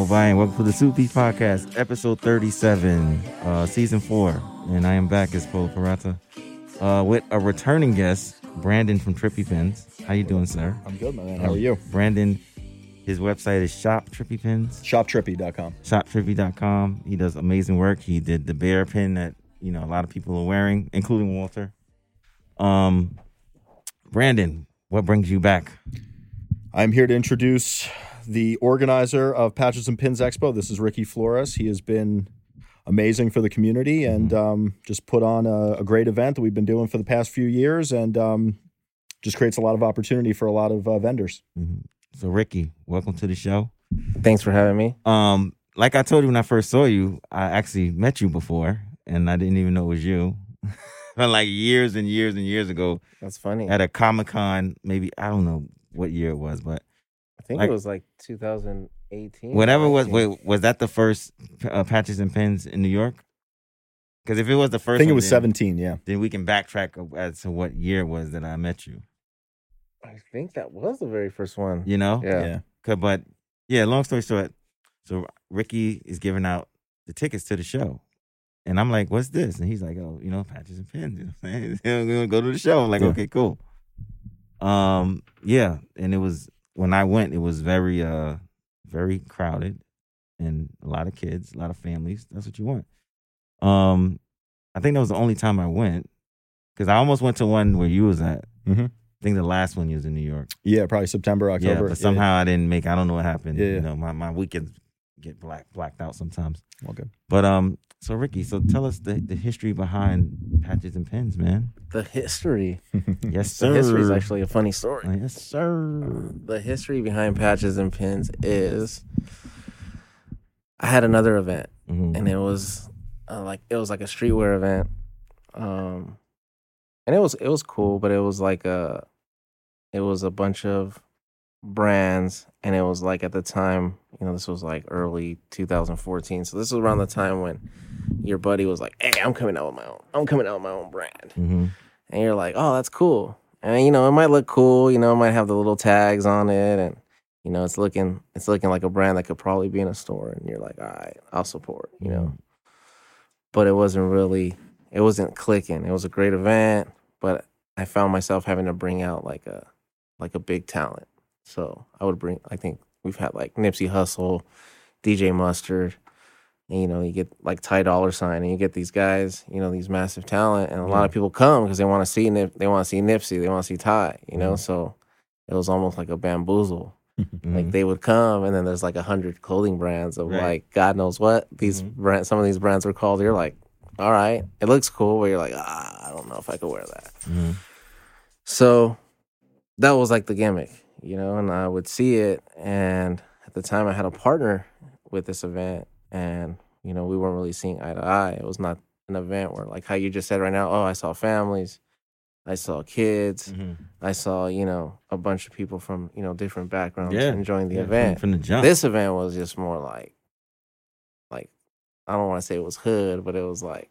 O'Brien. Welcome to the Soupy Podcast, episode 37, uh, season four. And I am back as Paul Parata uh, with a returning guest, Brandon from Trippy Pins. How you doing, sir? I'm good, my man. How are you? Brandon, his website is Shop Trippy Pins, ShopTrippy.com. shoptrippy.com. He does amazing work. He did the bear pin that, you know, a lot of people are wearing, including Walter. Um, Brandon, what brings you back? I'm here to introduce the organizer of Patches and Pins Expo. This is Ricky Flores. He has been amazing for the community and um, just put on a, a great event that we've been doing for the past few years and um, just creates a lot of opportunity for a lot of uh, vendors. Mhm. So, Ricky, welcome to the show. Thanks for having me. Um, like I told you when I first saw you, I actually met you before, and I didn't even know it was you. like years and years and years ago That's funny. at a Comic Con, maybe I don't know what year it was, but I think like- it was like 2018. whatever was wait, was that the first uh, patches and pins in New York? Because if it was the first, I first, think it was then- 17, yeah. Then we can backtrack as to what year it was that I met you. I think that was the very first one. You know, Yeah. 'Cause- But yeah, long story short, so Ricky is giving out the tickets to the show. And I'm like, what's this? And he's like, oh, you know, patches and pins. You know what I'm saying? We're gonna go to the show. I'm like, Yeah. okay, cool. Um, yeah. And it was when I went, it was very uh very crowded and a lot of kids, a lot of families. That's what you want. Um, I think that was the only time I went. Cause I almost went to one where you was at. Mm-hmm. I think the last one you was in New York. Yeah, probably September, October. Yeah, but somehow I didn't make. I don't know what happened. Yeah, You know, my, my weekends get black blacked out sometimes. Okay. But um, so Ricky, so tell us the, the history behind patches and pins, man. The history. Yes, sir. The history is actually a funny story. Uh, yes, sir. The history behind patches and pins is I had another event Mhm. and it was uh, like it was like a streetwear event. Um and it was it was cool, but it was like a it was a bunch of brands and it was like at the time, you know, this was like early 2014. So this was around the time when your buddy was like, "Hey, I'm coming out with my own. I'm coming out with my own brand." Mhm. And you're like, "Oh, that's cool." And you know, it might look cool, you know, it might have the little tags on it and you know, it's looking it's looking like a brand that could probably be in a store and you're like, "All right, I'll support," you know but it wasn't really it wasn't clicking. It was a great event, but I found myself having to bring out like a like a big talent. So I would bring I think we've had like Nipsey Hussle, DJ Mustard, and you know, you get like Ty Dolla Sign and you get these guys, you know, these massive talent and a lot of people come because they want to see Nip they want to see Nipsey, they want to see Ty, you know, so it was almost like a bamboozle. Like Mhm. they would come, and then there's like a hundred clothing brands of Right. like God knows what these Mhm. brands. Some of these brands are called. You're like, all right, it looks cool, but you're like, ah, I don't know if I could wear that. Mhm. So that was like the gimmick, you know. And I would see it, and at the time, I had a partner with this event, and you know, we weren't really seeing eye to eye. It was not an event where, like, how you just said right now. Oh, I saw families, I saw kids, Mhm. I saw you know a bunch of people from you know different backgrounds Yeah. enjoying the Yeah, from- event. from, the jump. This event was just more like, like I don't want to say it was hood, but it was like,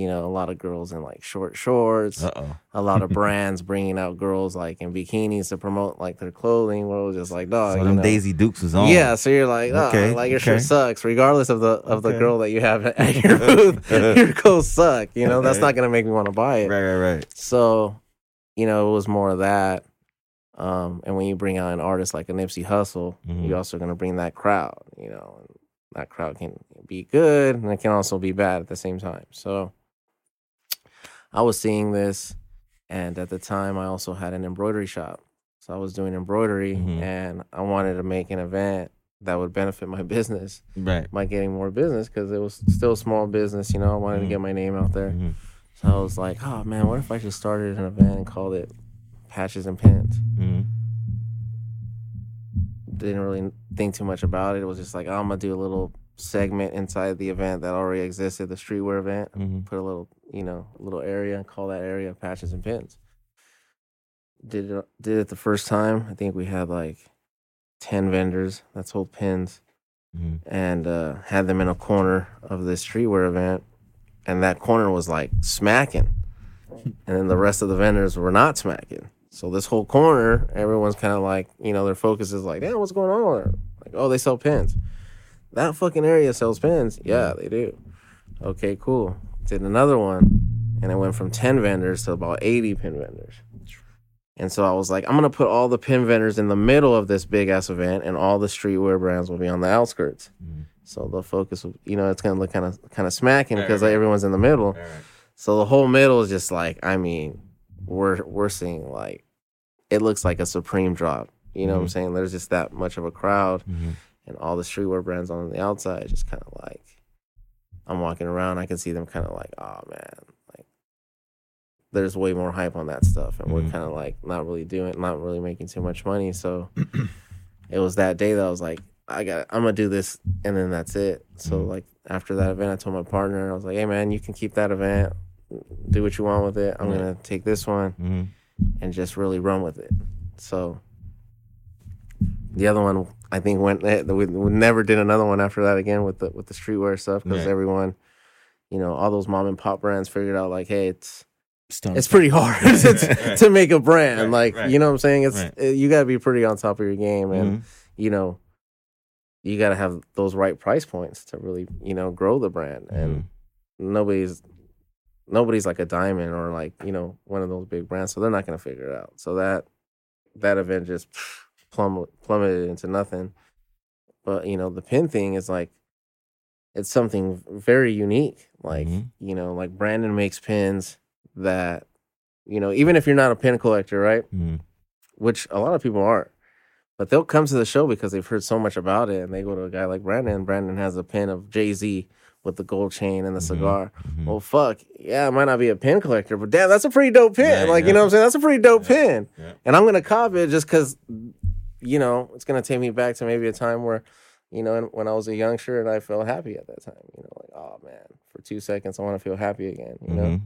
you know, a lot of girls in like short shorts, Uh oh. a lot of brands bringing out girls like in bikinis to promote like their clothing. Where it was just like, dog, so them know. Daisy Dukes was on. Yeah, so you're like, oh, Okay, like your okay. shirt sucks, regardless of the of Okay. the girl that you have at your booth. your clothes suck. You know, that's not gonna make me want to buy it. Right, right, right. So, you know, it was more of that. Um, and when you bring out an artist like a Nipsey Hussle, Mhm. you're also going to bring that crowd, you know, and that crowd can be good and it can also be bad at the same time. So I was seeing this, and at the time, I also had an embroidery shop. So I was doing embroidery, Mhm. and I wanted to make an event that would benefit my business Right. by getting more business because it was still a small business, you know. I wanted Mhm. to get my name out there. Mhm. So I was like, oh man, what if I just started an event and called it Patches and Pins? Mhm. Didn't really think too much about it. It was just like, oh, I'm gonna do a little segment inside the event that already existed, the streetwear event. Mhm. Put a little, you know, a little area and call that area Patches and Pins. Did it did it the first time. I think we had like ten vendors that sold pins Mhm. and uh, had them in a corner of this streetwear event, and that corner was like smacking, and then the rest of the vendors were not smacking. So this whole corner, everyone's kind of like, you know, their focus is like, "Damn, what's going on?" Like, "Oh, they sell pins." That fucking area sells pins. Yeah, they do. Okay, cool. Did another one, and it went from ten vendors to about eighty pin vendors. And so I was like, I'm gonna put all the pin vendors in the middle of this big ass event, and all the streetwear brands will be on the outskirts. Mhm. So the focus, you know, it's gonna look kind of kind of smacking because right. everyone's in the middle. Right. So the whole middle is just like, I mean, we're we're seeing like, it looks like a Supreme drop. You know what I'm Mhm. saying? There's just that much of a crowd, Mhm. And all the streetwear brands on the outside just kind of like, I'm walking around, I can see them kind of like, oh man, like, there's way more hype on that stuff, and we're Mhm. kind of like not really doing, not really making too much money. So it was that day that I was like, I got, I'm gonna do this, and then that's it. So Mhm. like after that event, I told my partner, I was like, hey man, you can keep that event, do what you want with it. I'm Right. gonna take this one Mhm. and just really run with it. So the other one, I think, went. eh, We, we never did another one after that again with the with the streetwear stuff because Right. everyone, you know, all those mom and pop brands figured out like, hey, it's Stunt. it's pretty hard to, to make a brand. Right, like, right. you know what I'm saying? It's Right. eh, you got to be pretty on top of your game, and Mhm. you know, you got to have those right price points to really, you know, grow the brand. And Mm-hmm. nobody's nobody's like a diamond or like you know one of those big brands, so they're not gonna figure it out. So that that event just plum plummeted into nothing. But you know the pin thing is like it's something very unique. Like Mhm. you know, like Brandon makes pins that you know even if you're not a pin collector, right? Mhm. Which a lot of people aren't. But they'll come to the show because they've heard so much about it, and they go to a guy like Brandon. Brandon has a pin of Jay Z with the gold chain and the Mhm. cigar. Mhm. Well, fuck. Yeah, I might not be a pin collector, but damn, that's a pretty dope pin. Yeah, like, yeah. you know what I'm saying? That's a pretty dope Yeah. pin. And I'm going to cop it just because, you know, it's going to take me back to maybe a time where, you know, when I was a youngster and I felt happy at that time. You know, like, oh man, for two seconds, I want to feel happy again, you know? Mhm.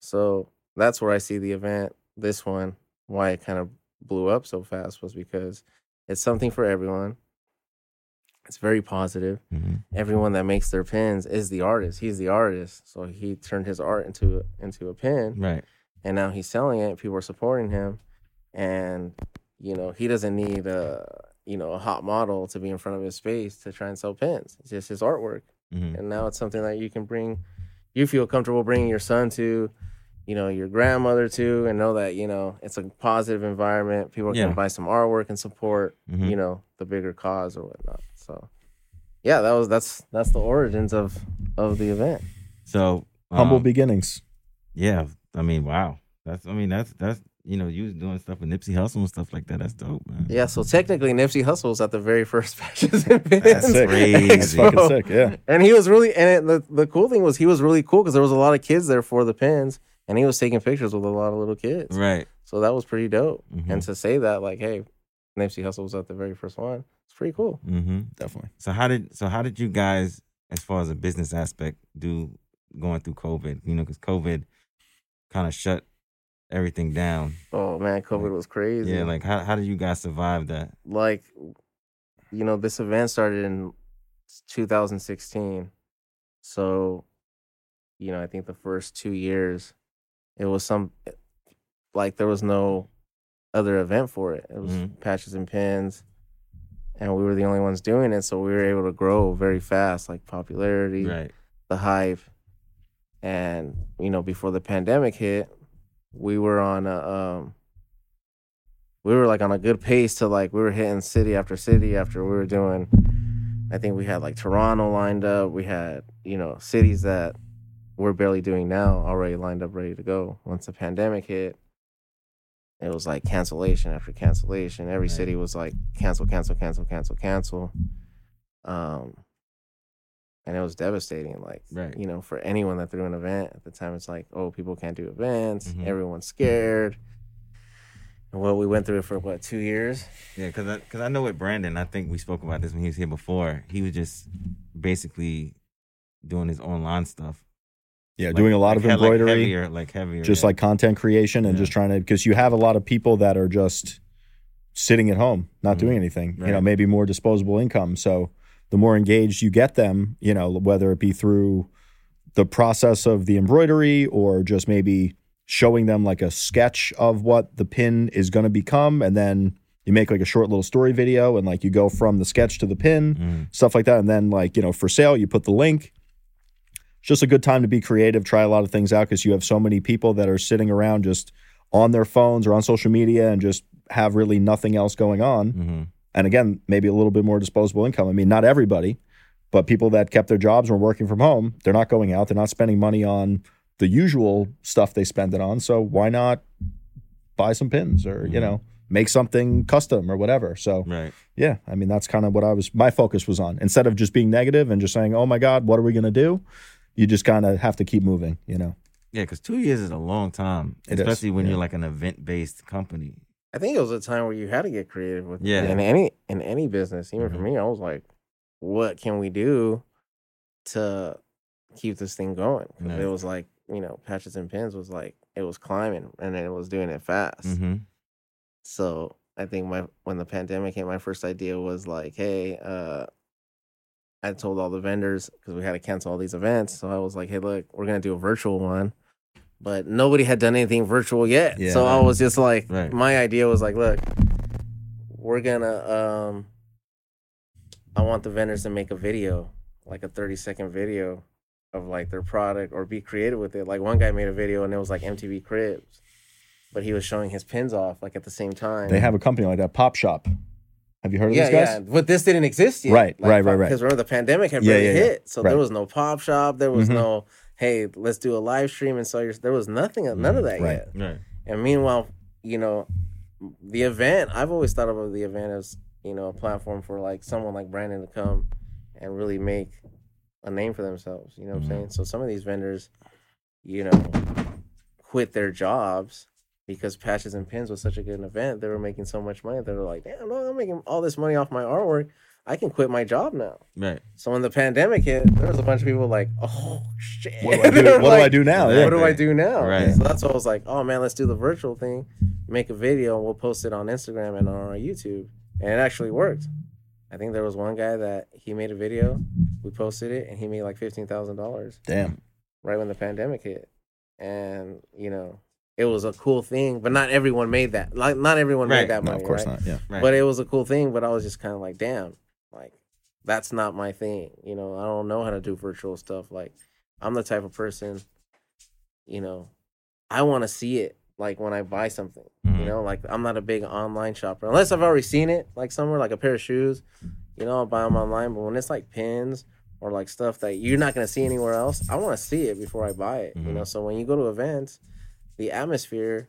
So that's where I see the event, this one, why it kind of blew up so fast was because it's something for everyone. It's very positive Mhm. everyone that makes their pins is the artist. He's the artist, so he turned his art into into a pin, Right. and now he's selling it. People are supporting him, and you know he doesn't need a you know a hot model to be in front of his space to try and sell pins. It's just his artwork, Mhm. and now it's something that you can bring. You feel comfortable bringing your son to, you know, your grandmother to, and know that you know it's a positive environment. People Yeah. can buy some artwork and support Mhm. you know the bigger cause or whatnot so yeah that was that's that's the origins of of the event So Humble um, beginnings. Yeah, I mean, wow. That's I mean, that's that's you know, you was doing stuff with Nipsey Hussle and stuff like that. That's dope, man. yeah so technically nipsey Hussle was at the very first patches and Pins That's crazy. That's fucking Expo. sick. Yeah. and he was really and it, the, the cool thing was he was really cool because there was a lot of kids there for the pins and he was taking pictures with a lot of little kids Right. so that was pretty dope Mhm. and to say that like hey nipsey Hussle was at the very first one it's pretty cool Mm-hmm. Definitely. So how did so how did you guys, as far as a business aspect, do going through COVID? You know, because COVID kind of shut everything down. oh man covid was crazy Yeah, like how how did you guys survive that? like you know this event started in 2016 so you know i think the first two years it was some like there was no other event for it it was Mhm. patches and pins and we were the only ones doing it so we were able to grow very fast like popularity Right. the hype and you know before the pandemic hit we were on a um we were like on a good pace to like we were hitting city after city after we were doing i think we had like toronto lined up. We had you know cities that we're barely doing now already lined up ready to go once the pandemic hit. It was like cancellation after cancellation. Every Right. city was like cancel cancel cancel cancel cancel. Um and it was devastating like Right. you know for anyone that threw an event at the time it's like oh people can't do events Mhm. everyone's scared and well we went through it for what two years Yeah, because I, cause I know with Brandon, I think we spoke about this when he was here before. He was just basically doing his online stuff. Yeah. Like- doing a lot like of he- like embroidery. heavier, like heavier. just yeah. like content creation and Yeah. just trying to because you have a lot of people that are just sitting at home not Mhm. doing anything you know maybe more disposable income so the more engaged you get them you know whether it be through the process of the embroidery or just maybe showing them like a sketch of what the pin is going to become and then you make like a short little story video and like you go from the sketch to the pin, Mm. stuff like that. And then like, you know, for sale, you put the link. It's just a good time to be creative, try a lot of things out because you have so many people that are sitting around just on their phones or on social media and just have really nothing else going on. hmm And again, maybe a little bit more disposable income. I mean, not everybody, but people that kept their jobs and were working from home, they're not going out, they're not spending money on the usual stuff they spend it on. So why not buy some pins or, you Mhm. know, make something custom or whatever. So Right. yeah, I mean, that's kind of what I was, my focus was on. Instead of just being negative and just saying, oh my God, what are we going to do? You just kind of have to keep moving, you know? Yeah, because two years is a long time, It is, especially when yeah. you're like an event based company. I think it was a time where you had to get creative with Yeah. in any in any business. Even for Mhm. me, I was like, what can we do to keep this thing going? 'Cause Yeah. It was like you know, patches and pins was like it was climbing and it was doing it fast. hmm So I think my when the pandemic hit, my first idea was like, hey, uh, I told all the vendors because we had to cancel all these events. So I was like, hey, look, we're gonna do a virtual one, but nobody had done anything virtual yet. So I was just like, Right. my idea was like, look, we're gonna, um, I want the vendors to make a video, like a thirty second video of like their product or be creative with it. Like one guy made a video and it was like MTV Cribs, but he was showing his pins off like at the same time. They have a company like that, Pop Shop. Have you heard of yeah, these guys? yeah, but this didn't exist yet. Right, right, right, right. Because remember the pandemic had Yeah, barely yeah, yeah. hit, so Right. there was no pop shop. There was Mhm. no hey, let's do a live stream and sell your. There was nothing, of none of that Right. yet. Right. And meanwhile, you know, the event. I've always thought of the event as you know a platform for like someone like Brandon to come and really make a name for themselves. You know what Mhm. I'm saying? So some of these vendors, you know, quit their jobs because patches and pins was such a good event. They were making so much money. They were like, damn, no, I'm making all this money off my artwork. I can quit my job now. Right. So when the pandemic hit, there was a bunch of people like, oh shit. What do I do, They're what do I do now? Right. Yeah. What do I do now? Right. So that's what I was like, oh man, let's do the virtual thing, make a video, and we'll post it on Instagram and on our YouTube. And it actually worked. I think there was one guy that he made a video, we posted it, and he made like fifteen thousand dollars Damn. right when the pandemic hit. And you know, it was a cool thing, but not everyone made that. Like not everyone Right. made that No, money. of course right? not. Yeah. Right. But it was a cool thing. But I was just kind of like, damn, like that's not my thing. You know, I don't know how to do virtual stuff. Like I'm the type of person, you know, I want to see it. Like when I buy something, Mhm. you know, like I'm not a big online shopper unless I've already seen it, like somewhere, like a pair of shoes. You know, I'll buy them online. But when it's like pins or like stuff that you're not gonna see anywhere else, I want to see it before I buy it. You know, so when you go to events, the atmosphere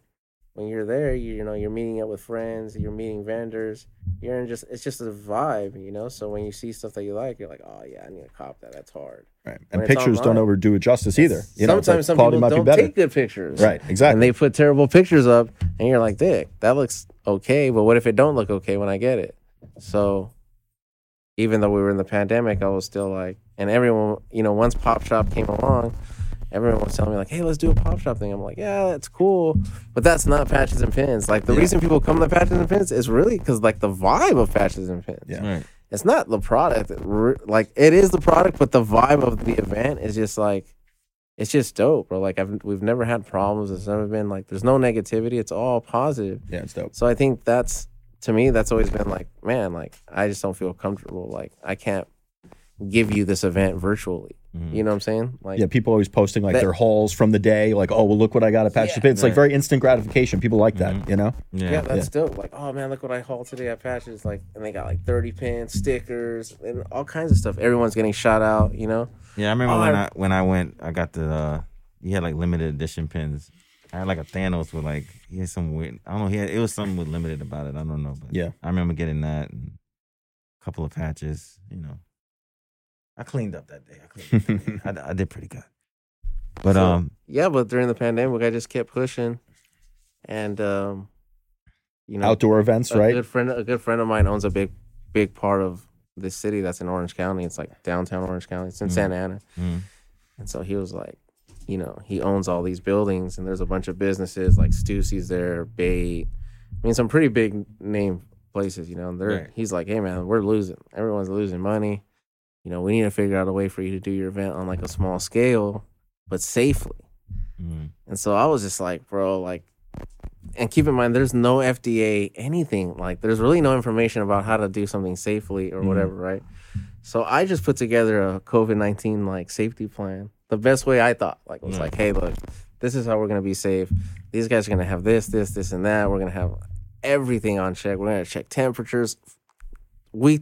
when you're there, you, you know, you're meeting up with friends, you're meeting vendors, you're in just it's just a vibe, you know. So when you see stuff that you like, you're like, oh yeah, I need to cop that. That's hard. Right. When And pictures don't overdo it justice either. You know, Sometimes it's like some people might be don't better. take good pictures, Right. Exactly. And they put terrible pictures up, and you're like, Dick, that looks okay, but what if it don't look okay when I get it? So even though we were in the pandemic, I was still like, and everyone, you know, once Pop Shop came along, everyone was telling me like, "Hey, let's do a Pop Shop thing." I'm like, "Yeah, that's cool," but that's not patches and pins. Like the Yeah. reason people come to patches and pins is really because like the vibe of patches and pins. Yeah. Right. It's not the product. Like it is the product, but the vibe of the event is just like. It's just dope, bro. Like I've we've never had problems. It's never been like there's no negativity. It's all positive. yeah, it's dope. So I think that's to me that's always been like, man, like I just don't feel comfortable. Like I can't give you this event virtually. Mhm. You know what I'm saying? Like Yeah, people always posting like That- their hauls from the day, like, oh, well, look what I got at Patch Yeah. the Pin. It's like very instant gratification. People like that, Mhm. you know? Yeah. yeah, that's dope. Like, oh man, look what I hauled today at Patches. Like, and they got like 30 pins, stickers, and all kinds of stuff. Everyone's getting shot out. You know? Yeah, I remember Oh, when I- I when I went, I got the uh he had like limited edition pins. I had like a Thanos with like he had some weird. I don't know. He had it was something with limited about it. I don't know, but Yeah. I remember getting that and a couple of patches. You know, I cleaned up that day. I cleaned. Up that day. I, I did pretty good. But So- um, Yeah, but during the pandemic, I just kept pushing, and um, you know, Outdoor events, a right? good friend, a good friend of mine owns a big, big part of this city that's in Orange County. It's like downtown Orange County. It's in Mm. Santa Ana. mm, And so he was like, you know, he owns all these buildings and there's a bunch of businesses like Stussy's there, Bait. I mean, some pretty big name places, you know. And they're Right. he's like, hey man, we're losing. Everyone's losing money. You know, we need to figure out a way for you to do your event on like a small scale, but safely. mm, And so I was just like, bro, like and keep in mind, there's no FDA anything like. There's really no information about how to do something safely or Mhm. whatever, right? So I just put together a COVID nineteen like safety plan. The best way I thought, like, it was Yeah. like, hey, look, this is how we're gonna be safe. These guys are gonna have this, this, this, and that. We're gonna have everything on check. We're gonna check temperatures. We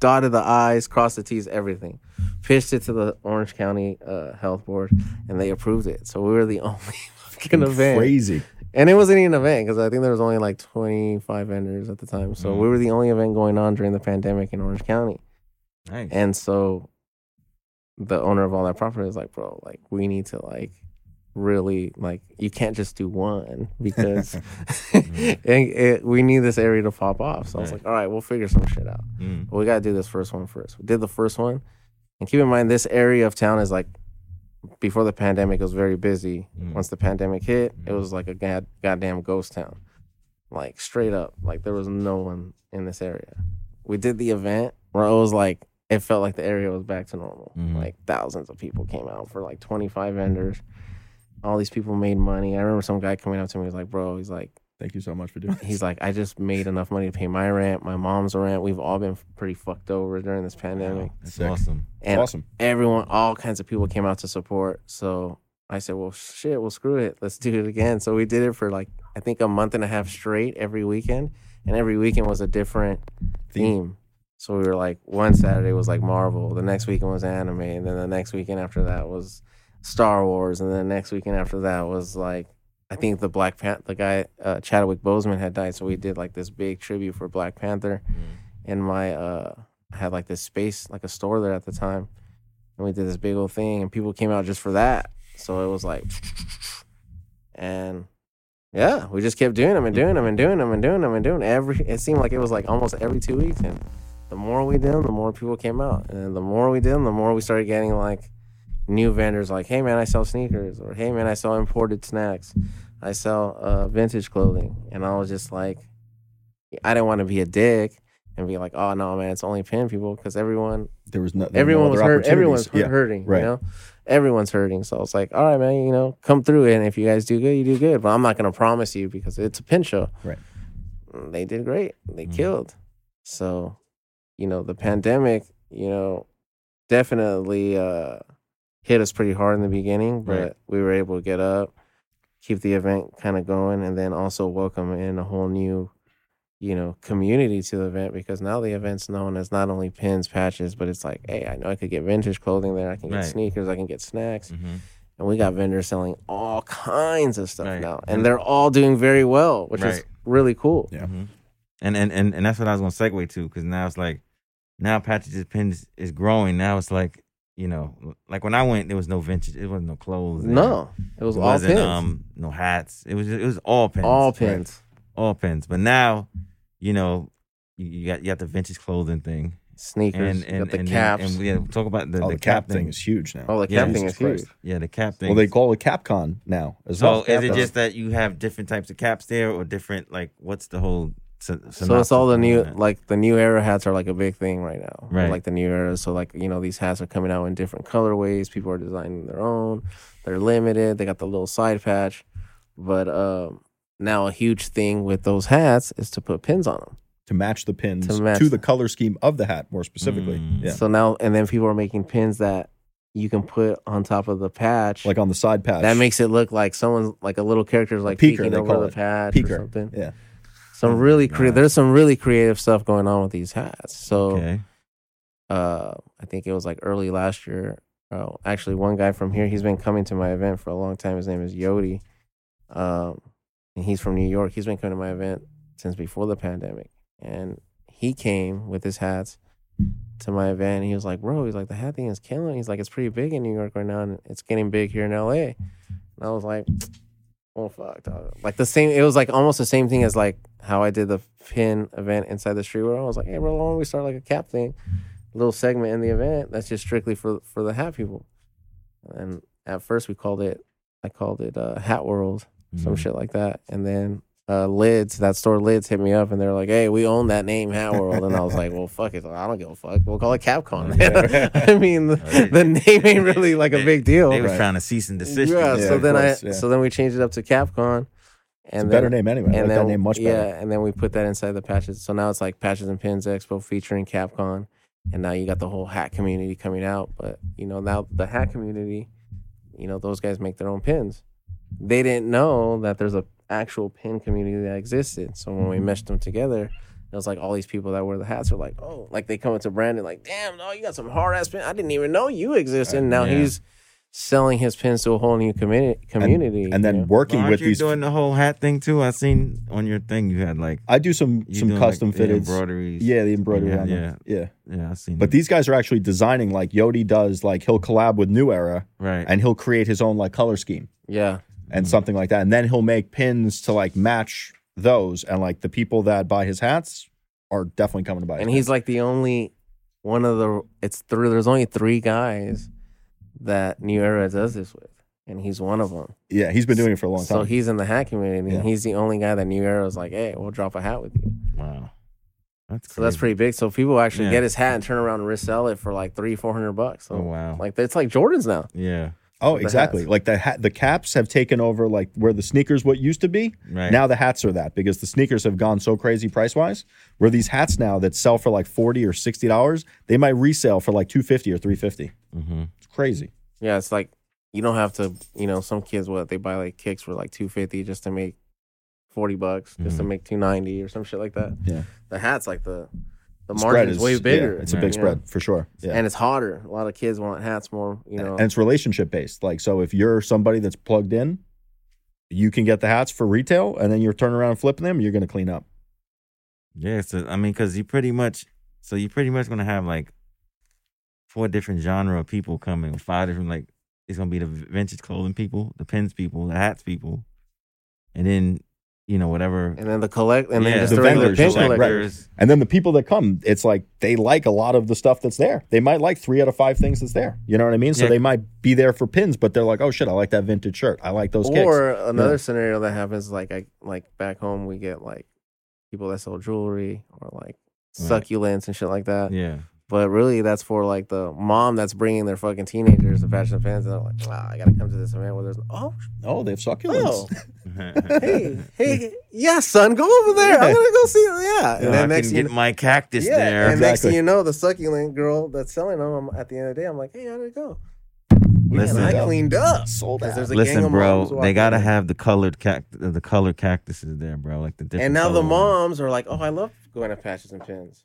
dotted the I's, crossed the T's, everything. Pitched it to the Orange County uh, Health Board, and they approved it. So we were the only fucking event. Crazy. And it wasn't even an event because I think there was only like 25 vendors at the time. So Mhm. we were the only event going on during the pandemic in Orange County. Nice. And so the owner of all that property is like, bro, like we need to like really like you can't just do one because it, it- we need this area to pop off. So I was like, all right, we'll figure some shit out. Mm. But we gotta do this first one first. We did the first one. And keep in mind this area of town is like before the pandemic it was very busy. Mm. Once the pandemic hit, it Mhm. was like a god, goddamn ghost town. Like straight up. Like there was no one in this area. We did the event where it was like it felt like the area was back to normal. Mhm. Like thousands of people came out for like 25 vendors. All these people made money. I remember some guy coming up to me. He was like, "Bro, he's like, Thank you so much for doing this. He's like, I just made enough money to pay my rent, my mom's rent. We've all been pretty fucked over during this pandemic. Wow, That's Sick. awesome. And awesome. everyone, all kinds of people came out to support. So I said, well, shit, well, screw it. Let's do it again. So we did it for like, I think a month and a half straight every weekend. And every weekend was a different theme. So we were like, one Saturday was like Marvel, the next weekend was anime, and then the next weekend after that was Star Wars, and then next weekend after that was like, I think the Black Panther, the guy uh, Chadwick Boseman had died, so we did like this big tribute for Black Panther, and my uh, I had like this space, like a store there at the time, and we did this big old thing, and people came out just for that. So it was like, and yeah, we just kept doing them and doing them and doing them and doing them and doing every. It seemed like it was like almost every two weeks, and the more we did them, the more people came out, and the more we did them, the more we started getting like new vendors. Like, hey man, I sell sneakers, or hey man, I sell imported snacks, I sell uh, vintage clothing, and I was just like, I didn't want to be a dick and be like, oh no man, it's only pin people because everyone There was no, there everyone no was hurt. Everyone's hurt, hurting. right. You know, everyone's hurting. So I was like, all right, man, you know, come through. And if you guys do good, you do good. But I'm not gonna promise you because it's a pin show. Right. Mm, They did great. They Mhm. killed. So, you know, the pandemic, you know, definitely uh hit us pretty hard in the beginning, but Right. we were able to get up, keep the event kind of going, and then also welcome in a whole new you know, community to the event because now the event's known as not only pins, patches, but it's like, hey, I know I could get vintage clothing there. I can get Right. sneakers. I can get snacks. Mm-hmm. And we got vendors selling all kinds of stuff Right. now. And they're all doing very well, which is really cool. Yeah. hmm And, and and and that's what I was gonna segue to because now it's like now Patches Pins is growing. Now it's like you know, like when I went, there was no vintage. It wasn't no clothes. No, it was it all wasn't pins. um no hats. It was it was all pins. all Right. pins. all pins. But now, you know, you, you got you got the vintage clothing thing Sneakers. and you and got the and, caps. and, yeah, talk about the, Oh, the, the cap thing is huge now. oh, the Yeah, cap thing Jesus is huge. Yeah, the cap thing. Well, they call it CapCon now as so well. is it just that you have different types of caps there, or different like what's the whole? Sy- So it's synopsis all the new, that? like the new era hats are like a big thing right now. Right. Like the new era. So like you know these hats are coming out in different colorways. People are designing their own. They're limited. They got the little side patch, but um, now a huge thing with those hats is to put pins on them. to match the pins To to, the color scheme of the hat, more specifically. Mm. Yeah, So now and then people are making pins that you can put on top of the patch. like on the side patch. that makes it look like someone's like a little character's like peeker, peeking they over the it. patch Peeker. or something. Yeah, Some Oh, really cre- there's some really creative stuff going on with these hats. So okay. uh I think it was like early last year. Oh, actually one guy from here, he's been coming to my event for a long time. His name is Yodi. Um and he's from New York. He's been coming to my event since before the pandemic. And he came with his hats to my event and he was like, Bro, he's like the hat thing is killing. He's like, It's pretty big in New York right now and it's getting big here in LA. And I was like, Oh fuck, dog. Like the same it was like almost the same thing as like how I did the pin event inside the street where I was like, Hey bro, why don't we start like a cap thing? little segment in the event that's just strictly for for the hat people. And at first we called it I called it uh, Hat World, some Mhm. shit like that. And then uh, Lids, that store Lids hit me up and they're like, "Hey, we own that name, Hat World." And I was like, "Well, fuck it, I don't give a fuck. We'll call it CapCon." I mean, the, they- the name ain't really like a big deal. They was Right. trying to cease and desist. Yeah, Yeah, so then course, I yeah. so then we changed it up to CapCon, It's a better name anyway. I like that name much yeah, better. and then we put that inside the patches. So now it's like Patches and Pins Expo featuring CapCon, and now you got the whole hat community coming out. But you know now the hat community, you know those guys make their own pins. They didn't know that there's a actual pin community that existed. So when we Mm-hmm. meshed them together, it was like all these people that wear the hats are like, oh, like they come up to Brandon like, damn, no, you got some hard ass pin. I didn't even know you existed. And now Yeah. he's selling his pins to a whole new community. Community, And then you know? working Well, aren't with you these, doing the whole hat thing too? I seen on your thing you had like I do some some custom like, the fitted embroideries. Yeah, the embroidery. Yeah, on them. yeah. yeah, I seen. But it. these guys are actually designing like Yodi does. Like he'll collab with New Era right, and he'll create his own like color scheme yeah. And Mm-hmm. something like that, and then he'll make pins to like match those. And like the people that buy his hats are definitely coming to buy. And he's like the only one of the it's three there's only three guys that new era does this with and he's one of them yeah, he's been doing it for a long time. so he's in the hat community Yeah. and he's the only guy that new era is like hey we'll drop a hat with you wow, that's so that's pretty big so people actually Yeah. get his hat and turn around and resell it for like three four hundred bucks so Oh wow, like it's like jordans now oh, exactly. hats. Like the hat, the caps have taken over like where the sneakers what used to be. right. Now the hats are that because the sneakers have gone so crazy price wise. Where these hats now that sell for like forty or sixty dollars, they might resell for like two fifty or three fifty. hmm It's crazy. yeah it's like you don't have to you know some kids what they buy like kicks for like 250 just to make 40 bucks just to Mhm. make 290 or some shit like that Yeah. the hat's like the the The is, way yeah, bigger it's a big Yeah. spread for sure. Yeah. and it's hotter. A lot of kids want hats more, you know. and it's relationship based. Like, so if you're somebody that's plugged in, you can get the hats for retail, and then you're turning around and flipping them. You're going to clean up. Yeah, so I mean, because you pretty much, so you pretty much gonna have like four different genre of people coming, five different like it's gonna be the vintage clothing people, the pins people, the hats people, and then you know whatever. and then the collect, and yeah, then just the the vendors, pin just like, collectors. And then the people that come, it's like they like a lot of the stuff that's there. They might like three out of five things that's there. You know what I mean? So Yeah. they might be there for pins, but they're like, oh shit, I like that vintage shirt. I like those kicks. Or another scenario that happens, like I like back home, we get like people that sell jewelry or like Right. succulents and shit like that. Yeah, But really, that's for like the mom that's bringing their fucking teenagers to fashion fans, and they're like, "Wow, I gotta come to this event where there's oh, Oh, they have succulents. oh, hey, hey, yeah, son, go over there. I'm gonna go see. Yeah, and I then can next get you, my cactus yeah, there. and next thing you know, the succulent girl that's selling them, I'm, at the end of the day, I'm like, hey, how did it go? Listen, Man, I cleaned up. Sold 'Cause out. there's a gang Listen, of bro, moms they gotta in. have the colored cact the colored cactuses there, bro. Like the different. And now the color ones. moms are like, oh, I love going to patches and pins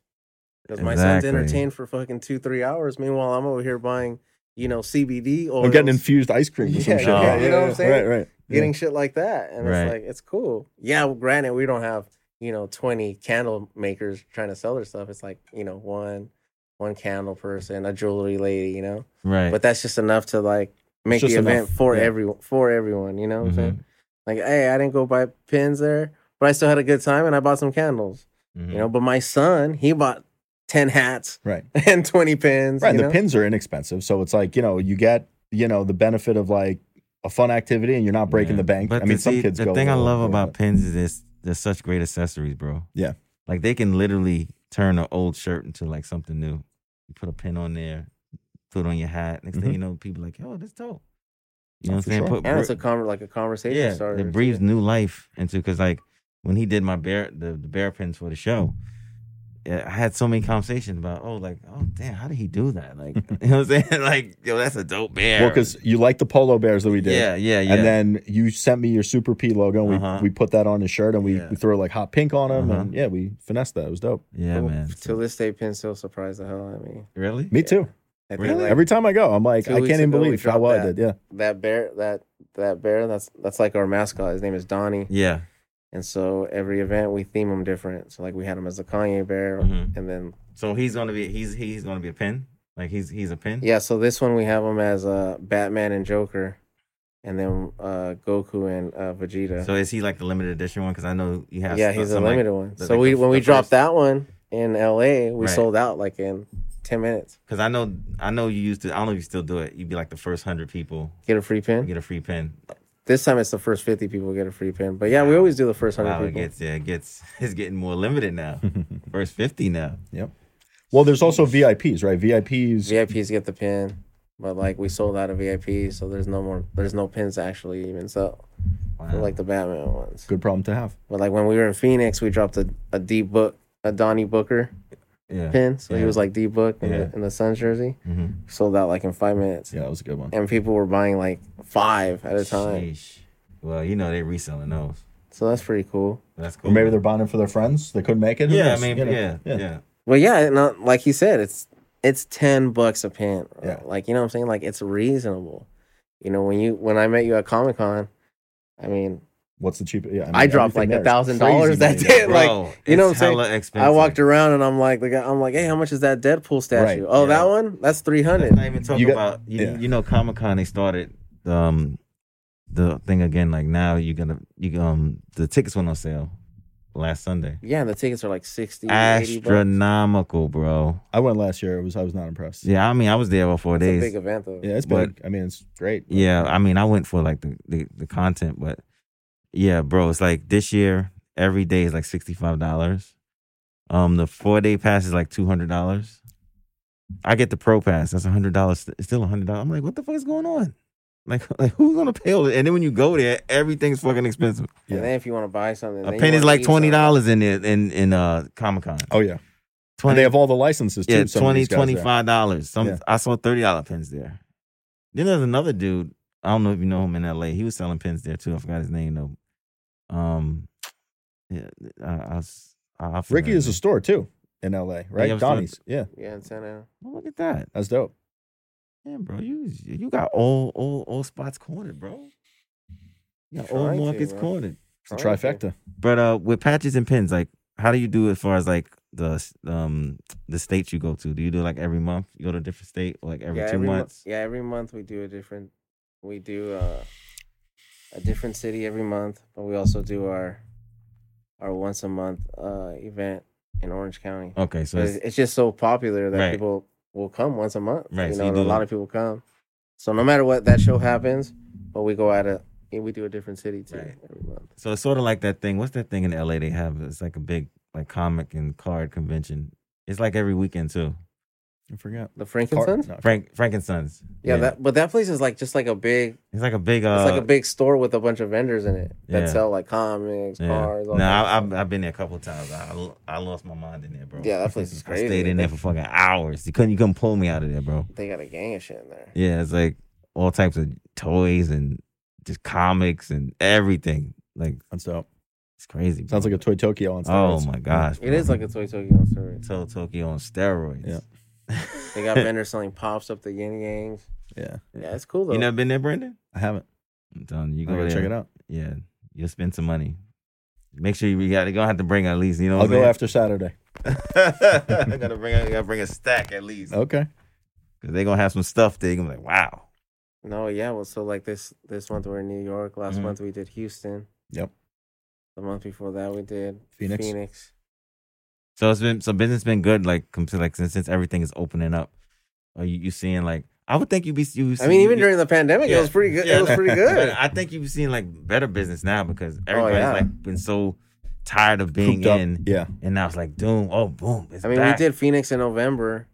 because my son's entertained for fucking two, three hours. Meanwhile, I'm over here buying, you know, CBD or getting infused ice cream or some Yeah, shit. yeah, you know what I'm saying? Right, right. getting shit like that, and Right. it's like it's cool. Yeah, well, granted, we don't have you know 20 candle makers trying to sell their stuff. It's like you know one one candle person, a jewelry lady, you know. right? But that's just enough to like make just the event enough, for yeah. everyone for everyone. You know what I'm Mhm. saying? Like, hey, I didn't go buy pins there, but I still had a good time, and I bought some candles. Mhm. You know, but my son, he bought 10 hats Right. and 20 pins. Right. you And the pins are inexpensive. So it's like, you know, you get, you know, the benefit of like a fun activity and you're not breaking Yeah. the bank. But I mean, the, some see, kids the go. thing I a little love more, about but- pins is this: they're such great accessories, bro. Yeah. like they can literally turn an old shirt into like something new. You put a pin on there, put it on your hat. Next Mhm. thing you know, people like, "Oh, this dope." You know what I'm saying? sure. Put and it's a conver- like a conversation yeah, starter. it breathes new life into because like when he did my bear the, the bear pins for the show, yeah, I had so many conversations about oh like oh damn how did he do that like you know what I'm saying like yo that's a dope bear Well, because you like the polo bears that we did. yeah yeah yeah And then you sent me your Super P logo. And we, Uh-huh. we put that on his shirt and we, Yeah. we threw like hot pink on him. Uh-huh. And yeah, we finessed that. It was dope. yeah man To this day, pins still surprise the hell out of me. really Me too. I think, Really? like, Every time I go, I'm like, I can't even believe how well I that. did. Yeah. that bear, that that bear, that's that's like our mascot. His name is Donnie, yeah and so every event we theme them different. So like we had him as a Kanye bear, Mhm. and then so he's gonna be he's he's gonna be a pin like he's he's a pin yeah. So this one we have him as uh, Batman and Joker, and then uh, Goku and uh, Vegeta. so is he like the limited edition one because I know you have yeah, he's a some, like- limited one. So we when we the dropped first- that one in LA, we Right. sold out like in ten minutes. Because I know, I know you used to. I don't know if you still do it. You'd be like the first hundred people Get a free pin. get a free pin. This time it's the first fifty people get a free pin. But yeah, we always do the first hundred Wow, it people. gets yeah, it gets it's getting more limited now. first fifty now. Yep. Well, there's also VIPs, right? VIPs. VIPs get the pin, but like we sold out of VIPs, so there's no more. There's no pins to actually even sell. Wow. for like the Batman ones. Good problem to have. But like when we were in Phoenix, we dropped a, a D book, a Donnie Booker yeah. pin. So he Yeah. was like D book in, Yeah. the, in the Suns jersey. hmm Sold out like in five minutes. Yeah, that was a good one. And people were buying like five at a time. Sheesh. Well, you know they reselling those. So that's pretty cool. That's cool. Or maybe they're buying it for their friends. They couldn't make it. Who yeah, knows? I mean, You know? yeah, yeah, But yeah, no, like he said, it's it's ten bucks a pin. bro. Yeah. Like you know what I'm saying? Like it's reasonable. You know, when you when I met you at Comic Con, I mean, What's the cheapest? Yeah, I dropped, like, a $1,000 crazy that day. now. like, you know what I'm saying? hella expensive. I walked around and I'm like, the guy, I'm like, hey, how much is that Deadpool statue? Right, Oh, yeah. that one? That's three hundred. Let's not even talking You got- about you, yeah. you know Comic Con. They started um the thing again. Like now you're gonna you um the tickets went on sale last Sunday. Yeah, and the tickets are like 60, 80 bucks. Astronomical, bro. I went last year. It was I was not impressed. Yeah, I mean I was there for four It's a days. big event though. Yeah, it's But- big. I mean, it's great. but- Yeah, I mean, I went for like the, the, the content, but yeah, bro, it's like this year every day is like sixty five dollars. Um, the four day pass is like two hundred dollars. I get the pro pass. That's a hundred dollars. It's still a hundred dollars. I'm like, what the fuck is going on? Like, like who's gonna pay all it? And then when you go there, everything's fucking expensive. Yeah. And then if you want to buy something, A then you penny's like twenty dollars in it in in uh Comic Con. Oh yeah. And Twenty they have all the licenses too. yeah, some 20 these guys there. 25 dollars. Some Yeah. I saw thirty dollar pins there. Then there's another dude. I don't know if you know him in L.A. He was selling pins there too. I forgot his name though. Um, yeah, I, I was. I, I Ricky is a store too in L.A. Right? you have a store? Donnie's. Yeah, Yeah, in Santa. Oh, look at that, that's dope. man, bro. You you got all all all spots cornered, bro. You got all Trying to, markets cornered. It's a Trying to. trifecta. But uh, with patches and pins, like, how do you do as far as like the um the states you go to? Do you do like every month? You go to a different state, or like every yeah, two every mo- months? yeah, every month we do a different. We do uh, a different city every month, but we also do our our once a month uh, event in Orange County. Okay, so it's, it's, just so popular that Right. people will come once a month. Right, You so know, you a lot of people come. So no matter what that show happens, but we go at a we do a different city too Right. every month. So it's sort of like that thing. What's that thing in LA they have? It's like a big like comic and card convention. It's like every weekend too. I forget. The Car- Frankincense? no, Frank Frankenstein's. Yeah, that but that place is like just like a big it's like a big uh it's like a big store with a bunch of vendors in it that Yeah. sell like comics, yeah. cars. all No, that I, I've I've been there a couple of times. I I lost my mind in there, bro. Yeah, that place is I crazy. stayed in there for fucking hours. You couldn't you couldn't pull me out of there, bro. they got a gang of shit in there. Yeah, it's like all types of toys and just comics and everything. Like That's dope. it's crazy. Sounds like a Toy Tokyo on steroids. oh my gosh, It is like a Toy Tokyo on steroids. Total Tokyo on steroids. Yeah. They got vendors selling pops up the yin yangs. Yeah, Yeah, it's cool though. You never been there, Brandon? I haven't. I'm telling you, you I go there. check it out. Yeah, you'll spend some money. Make sure you got. You're gonna have to bring at least. You know, I'll what go I'm after Saturday. I gotta bring. I gotta bring a stack at least. Okay. Cause they're gonna have some stuff. There. You're gonna be like, wow. No, yeah. Well, so like this this month we're in New York. Last Mhm. month we did Houston. Yep. The month before that we did Phoenix. Phoenix. So it's been so business been good. Like com- like since, since everything is opening up. Are you, you seeing like? I would think you'd be. You I mean, even you- during the pandemic, Yeah. it was pretty good. Yeah. It was pretty But good. I think you've seen like better business now because everybody's yeah. like been so tired of being Cooped up. in, Yeah. and now it's like doom. Oh, boom! It's I mean, back. we did Phoenix in November,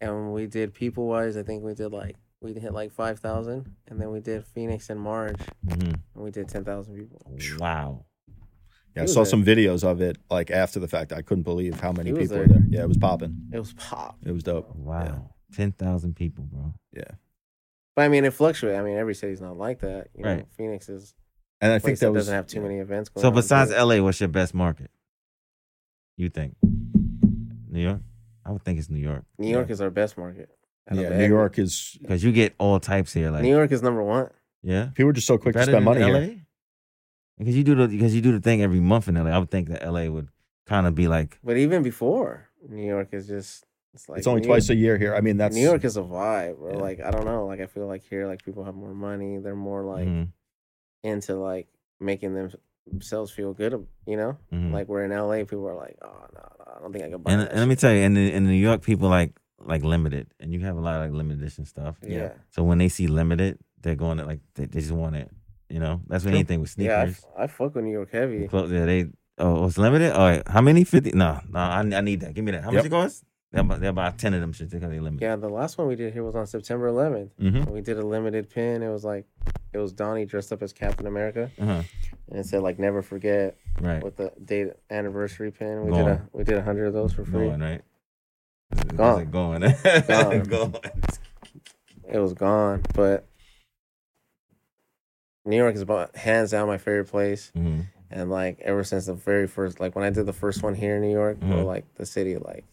and we did people wise. I think we did like we hit like five thousand, and then we did Phoenix in March, Mhm. and we did ten thousand people. Wow. Yeah, I saw there. some videos of it like after the fact. I couldn't believe how many people there. were there. Yeah, it was popping. It was pop. It was dope. Wow. Ten thousand people, bro. Yeah. But I mean, it fluctuates. I mean, every city's not like that. You know, Right. Phoenix is And I a think that that, was doesn't have too many events going So besides too. LA, what's your best market? You think? New York? I would think it's New York. New York is our best market. Yeah, New York is. Because you get all types here. Like New York is number one. yeah. People are just so quick to spend money LA? here. Because you do the because you do the thing every month in LA. I would think that LA would kind of be like But even before, New York is just it's like it's only New twice York, a year here. I mean, that's New York is a vibe, bro. Yeah. Like I don't know. Like I feel like here, like people have more money. They're more like mhm, into like making them- themselves feel good. You know, mhm. like we're in LA, people are like, oh no, no I don't think I can buy. and, and let me tell you, in the, in New York, people like like limited, and you have a lot of like limited edition stuff. yeah, So when they see limited, they're going to like they, they just want it. You know, that's what anything with sneakers. yeah. I, fuck with New York heavy. Close, yeah, they. Oh, it's limited. All right, how many? Fifty? No, no, I, I need that. Give me that. How much Yep. it costs? They're about, they're about ten of them shits because they limited. Yeah, the last one we did here was on September 11th. Mhm. We did a limited pin. It was like it was Donnie dressed up as Captain America, Uh-huh. and it said like never forget Right. with the date anniversary pin. We Gone. did a we did a hundred of those for free. Going, right? Is it- is Gone. it Going. Gone. Going. It was gone, but New York is about hands down my favorite place. Mhm. And like ever since the very first, like when I did the first one here in New York, bro, Mhm. like the city, like,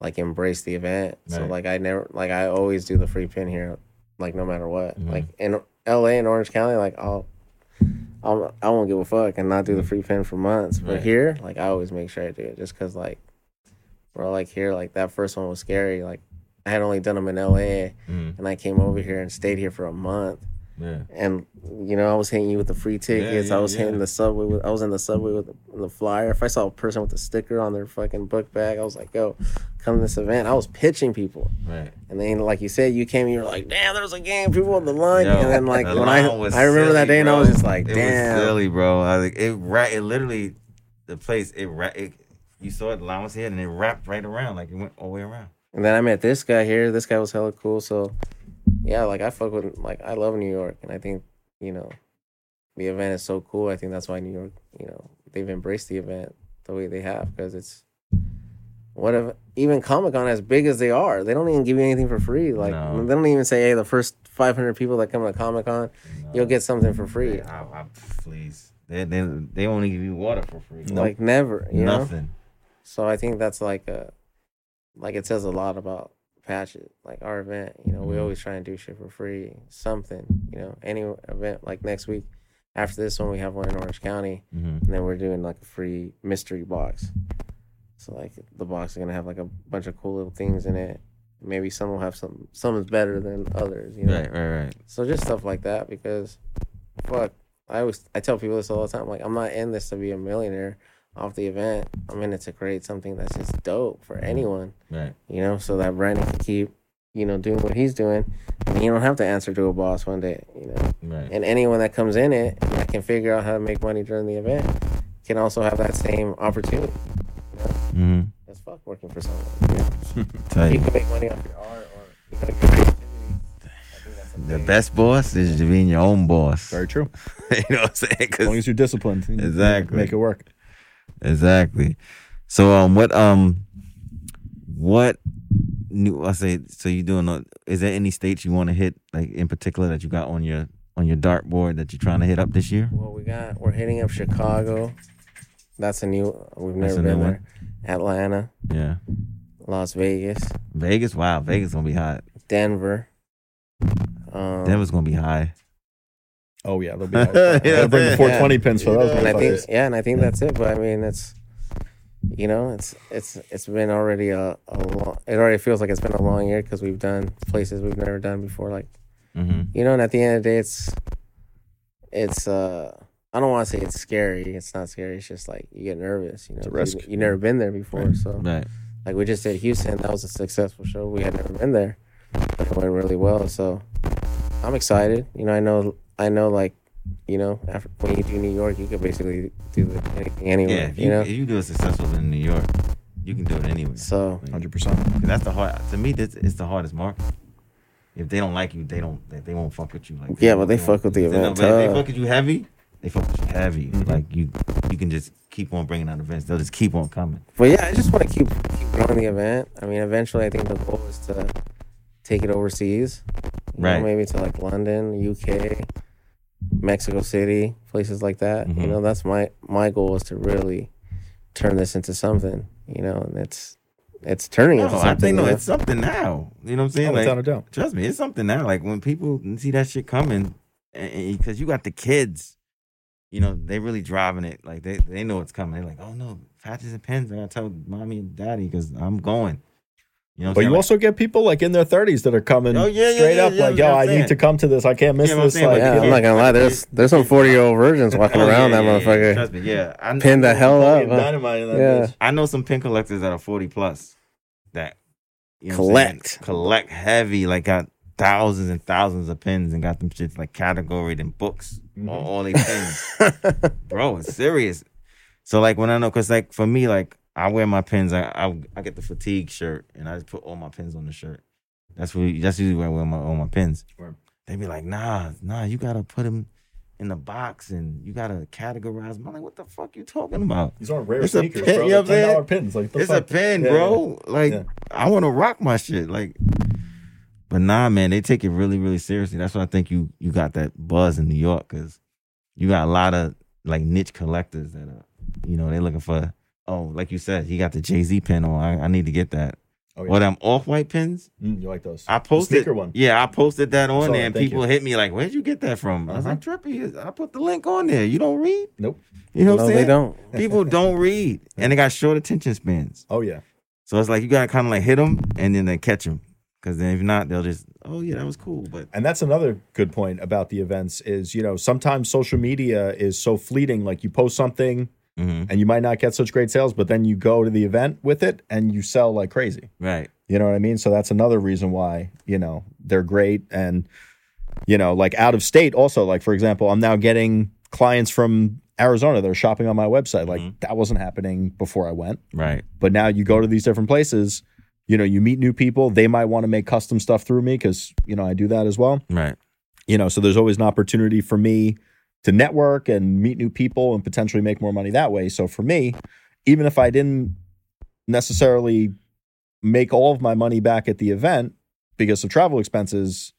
like embraced the event. So like I never, like I always do the free pin here, like no matter what. Mhm. Like in L.A. and Orange County, like I'll, I'll, I won't give a fuck and not do the free pin for months. But Right. here, like I always make sure I do it, just cause like, bro, like here, like that first one was scary. Like I had only done them in L.A. Mhm. and I came over here and stayed here for a month Yeah. and you know I was hitting you with the free tickets. yeah, I was hitting the subway. With, I was in the subway with the, the flyer. If I saw a person with a sticker on their fucking book bag, I was like, "Yo, come to this event." I was pitching people, Right. and then like you said, you came. You were like, "Damn, there was a game. People on the line." Yo, and then like the when I was I remember that silly, day, and I was just like, it "Damn." was silly, bro. I like it. Right. It literally, the place. It, ra- it You saw it. The line was here, and it wrapped right around. Like it went all the way around. And then I met this guy here. This guy was hella cool. So yeah, like I fuck with like I love New York, and I think you know the event is so cool. I think that's why New York, you know, they've embraced the event the way they have because it's what if even Comic Con as big as they are, they don't even give you anything for free. Like No. they don't even say, hey, the first 500 people that come to Comic Con, you'll get something for free. I, I, please. They, they they only give you water for free. No. Like never, you know. Nothing. So I think that's like a, like it says a lot about Patches, like our event. You know, we Mhm. always try and do shit for free, something. You know, any event like next week. After this one, we have one in Orange County, hmm and then we're doing like a free mystery box. So like the box is gonna have like a bunch of cool little things in it. Maybe some will have some. Some is better than others. You know. Right. Right. Right. So just stuff like that because, fuck, I always I tell people this all the time. Like I'm not in this to be a millionaire off the event. I'm in it to create something that's just dope for anyone. Right. You know, so that Brandon can keep, you know, doing what he's doing, and you don't have to answer to a boss one day. You know, Right. and anyone that comes in it that can figure out how to make money during the event can also have that same opportunity. mm-hmm That's fuck working for someone. You, know? You you, can make money off your art or you know, your creativity. I think that's a the big- best boss is being your own boss. Very true. you know what I'm saying? As 'Cause- long as you're disciplined, you Exactly. make it work. Exactly. So um what um what new I say so you doing a- is there any states you want to hit like in particular that you got on your on your dartboard that you're trying to hit up this year? Well, we got we're hitting up Chicago. That's a new. We've never been there. Atlanta, Yeah. Las Vegas, Vegas, wow, Vegas gonna be hot. Denver. Um, Denver's gonna be high. Oh yeah, they'll be. They'll bring the 420 pins for those. and I think yeah, and I think that's it. But I mean, it's you know, it's it's it's been already a, a long. It already feels like it's been a long year because we've done places we've never done before. Like Mm-hmm. you know, and at the end of the day, it's it's uh. I don't want to say it's scary. It's not scary. It's just like you get nervous. You know, It's a 'cause risk. You, have never been there before, Right. so Right. like we just did Houston. That was a successful show. We had never been there, but it went really well. So I'm excited. You know, I know, I know, like, you know, after, when you do New York, you can basically do anything Yeah, anywhere. if you, you, know, if you do it successful in New York, you can do it anywhere. so hundred percent. that's the hard to me. That's it's the hardest market. If they don't like you, they don't. They, they won't fuck with you. Like Yeah, but they won't- fuck with the event but if they fuck with you heavy. They fuck with you heavy. Mhm. Like you, you can just keep on bringing out events. They'll just keep on coming. but yeah, I just want to keep keep growing the event. I mean, eventually, I think the goal is to take it overseas. You know, Right. maybe to like London, UK, Mexico City, places like that. You Mhm. know, that's my my goal is to really turn this into something. You know, and it's it's turning into something. I think no, you know? it's something now. You know what I'm saying? Oh, like, without a doubt. trust me, it's something now. Like when people see that shit coming, because you got the kids, you know, they really driving it. Like they they know it's coming. They're like, oh no, patches and pins. I gotta tell mommy and daddy because I'm going. You know, But you saying? also get people like in their 30s that are coming Oh, yeah, yeah, straight yeah, up yeah, like, yo, I'm saying. need to come to this. I can't miss Yeah, this. saying, Like, yeah, I'm not gonna lie. There's there's some forty year old virgins walking Oh, around yeah, that yeah, yeah. motherfucker. Trust me, yeah. I, I Pinned the know- hell up. Napoleon huh? Dynamite in that Yeah. bitch. I know some pin collectors that are 40 plus that you know what I'm saying? Collect. collect heavy, like got thousands and thousands of pins and got them shits like categoried in books. Mhm. All, all they pins. Bro, it's serious. So like when I know, cause like for me, like I wear my pins, I I, I get the fatigue shirt and I just put all my pins on the shirt. That's what that's usually where I wear my all my pins. Word. they be like, nah, nah, you gotta put them in the box and you gotta categorize them. I'm like, what the fuck you talking about? These aren't rare It's a sneakers, pin, bro. you know what I'm They're saying? $10 pins. Like, It's a fuck? pen, Yeah, bro. Like Yeah. I want to rock my shit. Like, but nah, man, they take it really, really seriously. That's why I think you you got that buzz in New York because you got a lot of like niche collectors that are, you know, they're looking for. Oh, like you said, he got the Jay Z pen on. I, I need to get that. Oh, yeah. Or them off white pins. Mm, you like those? I The posted sneaker one. Yeah, I posted that on there, and thank people hit me like, "Where'd you get that from?" I was Uh-huh. like, "Trippy." I put the link on there. You don't read? Nope. You know what I'm they don't. People don't read, and they got short attention spans. Oh yeah. So it's like you gotta kind of like hit them and then they catch them, because then if not, they'll just, "Oh yeah, that was cool." But And that's another good point about the events is, you know, sometimes social media is so fleeting. Like you post something Mhm. and you might not get such great sales, but then you go to the event with it and you sell like crazy. right, You know what I mean? So that's another reason why, you know, they're great. And, you know, like out of state also, like for example, I'm now getting clients from Arizona that are shopping on my website. Like Mhm. that wasn't happening before I went. right, But now you go to these different places, you know, you meet new people. They might want to make custom stuff through me because, you know, I do that as well. right, You know, so there's always an opportunity for me to network and meet new people and potentially make more money that way. So for me, even if I didn't necessarily make all of my money back at the event because of travel expenses,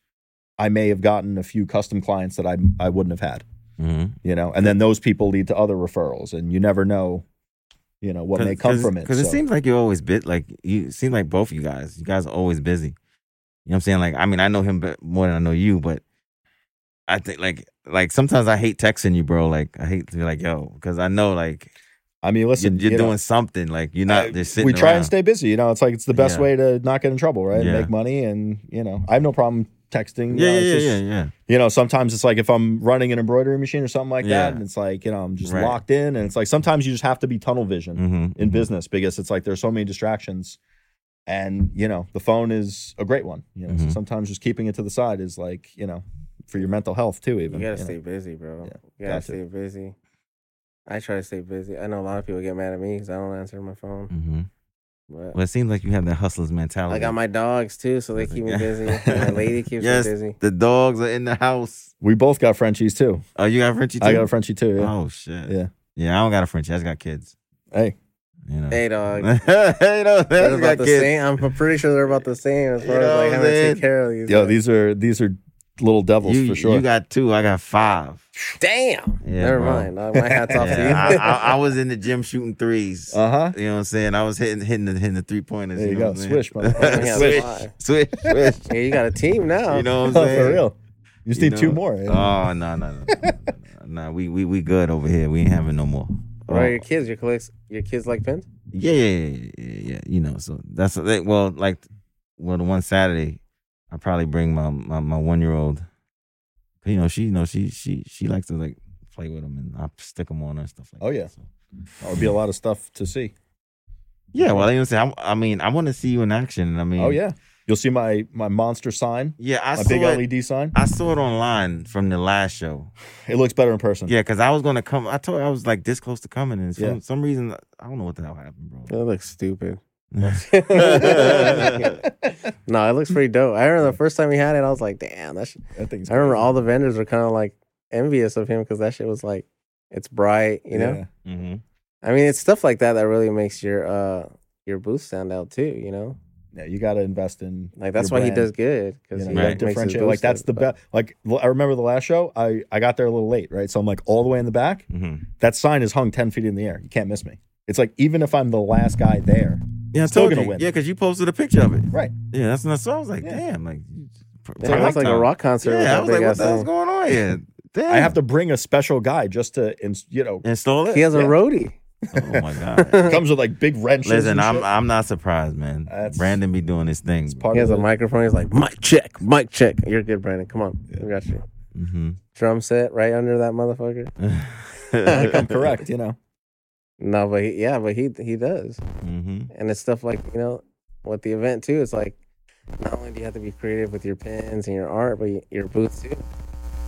I may have gotten a few custom clients that I I wouldn't have had, hmm you know, and then those people lead to other referrals, and you never know, you know, what may come from it. Because it seems like you're always bit. Like you seem like both of you guys. You guys are always busy. You know what I'm saying? Like I mean, I know him more than I know you, but I think like like sometimes I hate texting you, bro. Like I hate to be like yo, because I know like I mean, listen, you're, you're you know, doing something. Like you're not I- just sitting. we try around. and stay busy. You know, it's like it's the best Yeah. way to not get in trouble, right? Yeah. And make money, and you know, I have no problem texting. you Yeah, know, yeah, yeah, just- yeah, yeah. You know, sometimes it's like if I'm running an embroidery machine or something like Yeah. that, and it's like you know I'm just Right. locked in, and it's like sometimes you just have to be tunnel vision Mm-hmm. in business because it's like there's so many distractions, and you know the phone is a great one. You know, so Mhm. sometimes just keeping it to the side is like you know for your mental health too. Even you gotta you know. stay busy, bro. Yeah, you gotta got to. stay busy. I try to stay busy. I know a lot of people get mad at me because I don't answer my phone. Mm-hmm. But Well, it seems like you have that hustler's mentality. I got my dogs too, so they keep me busy. my lady keeps Yes. me busy. the dogs are in the house. We both got Frenchies too. Oh, you got a Frenchie too? I got a Frenchie too. Yeah. Oh shit. Yeah. Yeah, I don't got a Frenchie. I just got kids. Hey, You know. Hey, dog. hey, no, They're about got the kids. same. I'm pretty sure they're about the same as far You know as like what having to take care of these. yo, guys. these are these are little devils You, for sure. you got two. I got five. Damn. Yeah, Never bro. mind. dog. My hat's off to you. Yeah, I, I, I was in the gym shooting threes. uh huh. you know what I'm saying? I was hitting hitting the hitting the three pointers. There you know go. what I'm saying? Swish, motherfucker. Swish, swish, swish. yeah, you got a team now. You know what I'm Oh, saying? for real. You just You need two more. eh? Oh no no no no. We we we good over here. We ain't having no more. What are Oh, your kids? Your collects, your kids like pins? Yeah, yeah, yeah, yeah, yeah. You know, so that's well, like, well, the one Saturday, I probably bring my my, my one year old. You know, she you know she she she likes to like play with them and I stick them on her and stuff like. Oh, that. yeah. So. That would be a lot of stuff to see. Yeah, well, you know, what I'm? I, I mean, I want to see you in action. I mean, Oh yeah, you'll see my my monster sign, yeah. I my saw big it. LED sign. I saw it online from the last show. It looks better in person. Yeah, because I was gonna come. I told I was like this close to coming, and for Yeah. some reason I don't know what the hell happened, bro. That looks stupid. Yeah, no, it looks pretty dope. I remember the first time he had it, I was like, damn, that. Shit. That thing's I remember crazy. all the vendors were kind of like envious of him because that shit was like, it's bright, you know. Yeah. hmm I mean, it's stuff like that that really makes your uh your booth stand out too. You know, Yeah, you got to invest in like that's your why he does good because You he know, Right. gotta differentiate. Like that's the best. Like I remember the last show, I I got there a little late, right? So I'm like all the way in the back. hmm That sign is hung ten feet in the air. You can't miss me. It's like even if I'm the last guy there, Yeah, I Still told gonna you. win. Yeah, because you posted a picture of it. right? Yeah, that's what I saw. I was like, Yeah. damn, like, Yeah, it looks like a rock concert. with Yeah, I that was like, big what ass the hell's thing. going on here? Damn. I have to bring a special guy just to, ins- you know, install it. He has a Yeah. roadie. oh my god. comes with like big wrenches. Listen, and I'm shit. I'm not surprised, man. That's- Brandon be doing his thing. It's part He has of a it. microphone. He's like, mic check, mic check. You're good, Brandon. Come on, we got you. hmm Drum set right under that motherfucker. I'm correct, you know. No, but he, yeah, but he he does, hmm and it's stuff like you know, with the event too. It's like not only do you have to be creative with your pins and your art, but your booth too.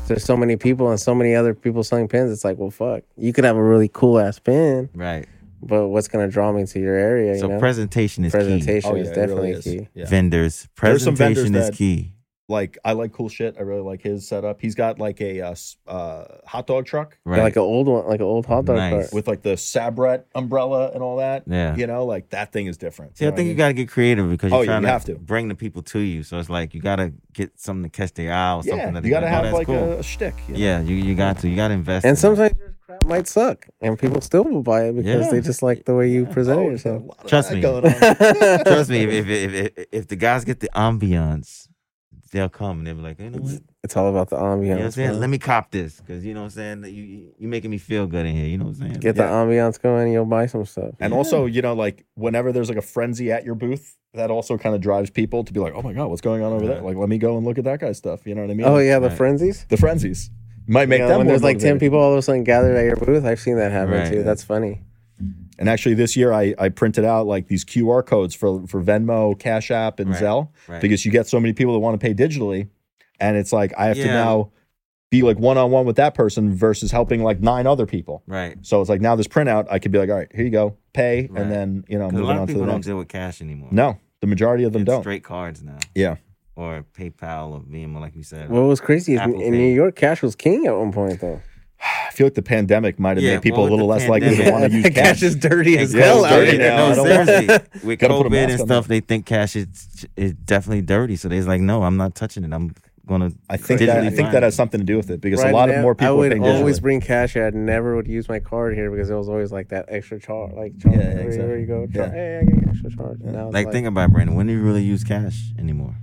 There's so many people and so many other people selling pins. It's like, well, fuck, you could have a really cool ass pin, Right. but what's gonna draw me to your area? So you know, presentation is key. presentation Oh, yeah, it definitely really is. key. Yeah. Vendors. There's some vendors Presentation is that- key. Like I like cool shit. I really like his setup. He's got like a uh, uh, hot dog truck Right. Like an old one, like an old hot dog Nice. cart. with like the Sabrett umbrella and all that. yeah. You know, like that thing is different. See, I know think what you got to get creative because Oh, you're yeah, trying you to, have to. bring the people to you. So it's like you got to get something to catch their eye or mean? something. yeah, that you got to go, oh, have like cool. a, a shtick. you know? Yeah, you you got to. You got to invest. And it. sometimes your crap might suck, and people still will buy it because Yeah. they just like the way you present Oh, yourself. Trust me. Trust me, if if, if if if the guys get the ambiance, they'll come and they'll be like, you know what? It's all about the ambiance. You know what I'm saying? man. Let me cop this because you know what I'm saying. You you you making me feel good in here. You know what I'm saying? Get the Yeah. ambiance going, and you'll buy some stuff. And Yeah. also, you know, like whenever there's like a frenzy at your booth, that also kind of drives people to be like, "Oh my god, what's going on over there?" Like, let me go and look at that guy's stuff. You know what I mean? Oh yeah, the Right. frenzies. the frenzies might make Yeah, them when more there's like ten people all of a sudden gathered at your booth. I've seen that happen Right. too. That's funny. And actually, this year I, I printed out like these QR codes for for Venmo, Cash App, and Right. Zelle Right. because you get so many people that want to pay digitally, and it's like I have to now be like one on one with that person versus helping like nine other people. right. So it's like now this printout, I could be like, all right, here you go, pay, Right. and then you know Because a moving lot on of to people the don't next. deal with cash anymore. No, the majority of them it's don't. straight cards now Yeah, or PayPal or Venmo, like you said. What was crazy is Apple in Pay. New York, cash was king at one point though. I feel like the pandemic might have Yeah, made people a little less the likely to want to use cash. cash is dirty as hell out dirty here. now. No, I don't want- seriously. With Gotta put a COVID and on stuff, they think cash is is definitely dirty. So they're like, no, I'm not touching it. I'm gonna. I think that I think that has something to do with it because Right a lot now, of more people I are would paying always digitally. bring cash. I never would use my card here because it was always like that extra charge. Like charge Yeah, everywhere exactly. you go. Char- Yeah. Hey, I get extra charge. Yeah. Now it's Like, think about it, Brandon. When do you really use cash anymore?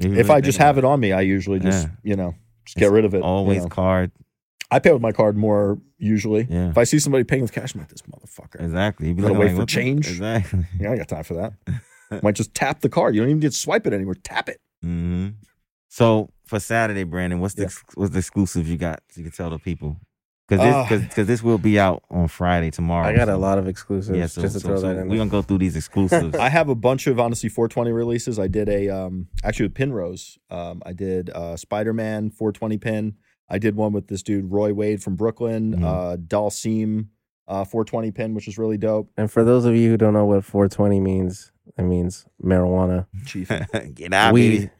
If I just have it on me, I usually just you know just get rid of it. you always know. card. I pay with my card more usually. Yeah. If I see somebody paying with cash, I'm like, this motherfucker. Exactly. You'd be Gotta wait like, for what the- change. Exactly. Yeah, I got time for that. Might just tap the card. You don't even need to swipe it anymore. Tap it. hmm So for Saturday, Brandon, what's the Yeah. ex- what's the exclusives you got? So you can tell the people because this Uh, because this will be out on Friday tomorrow. I got a lot of exclusives Yeah, so, just to so, throw so that in. we're there. gonna go through these exclusives. I have a bunch of honestly 420 releases. I did a um actually with Pinrose. Um, I did uh Spider Man 420 pin. I did one with this dude Roy Wade from Brooklyn. Mhm. Uh, Dhalsim uh 420 pin, which is really dope. And for those of you who don't know what 420 means, it means marijuana, Chief. Get out, weed, baby.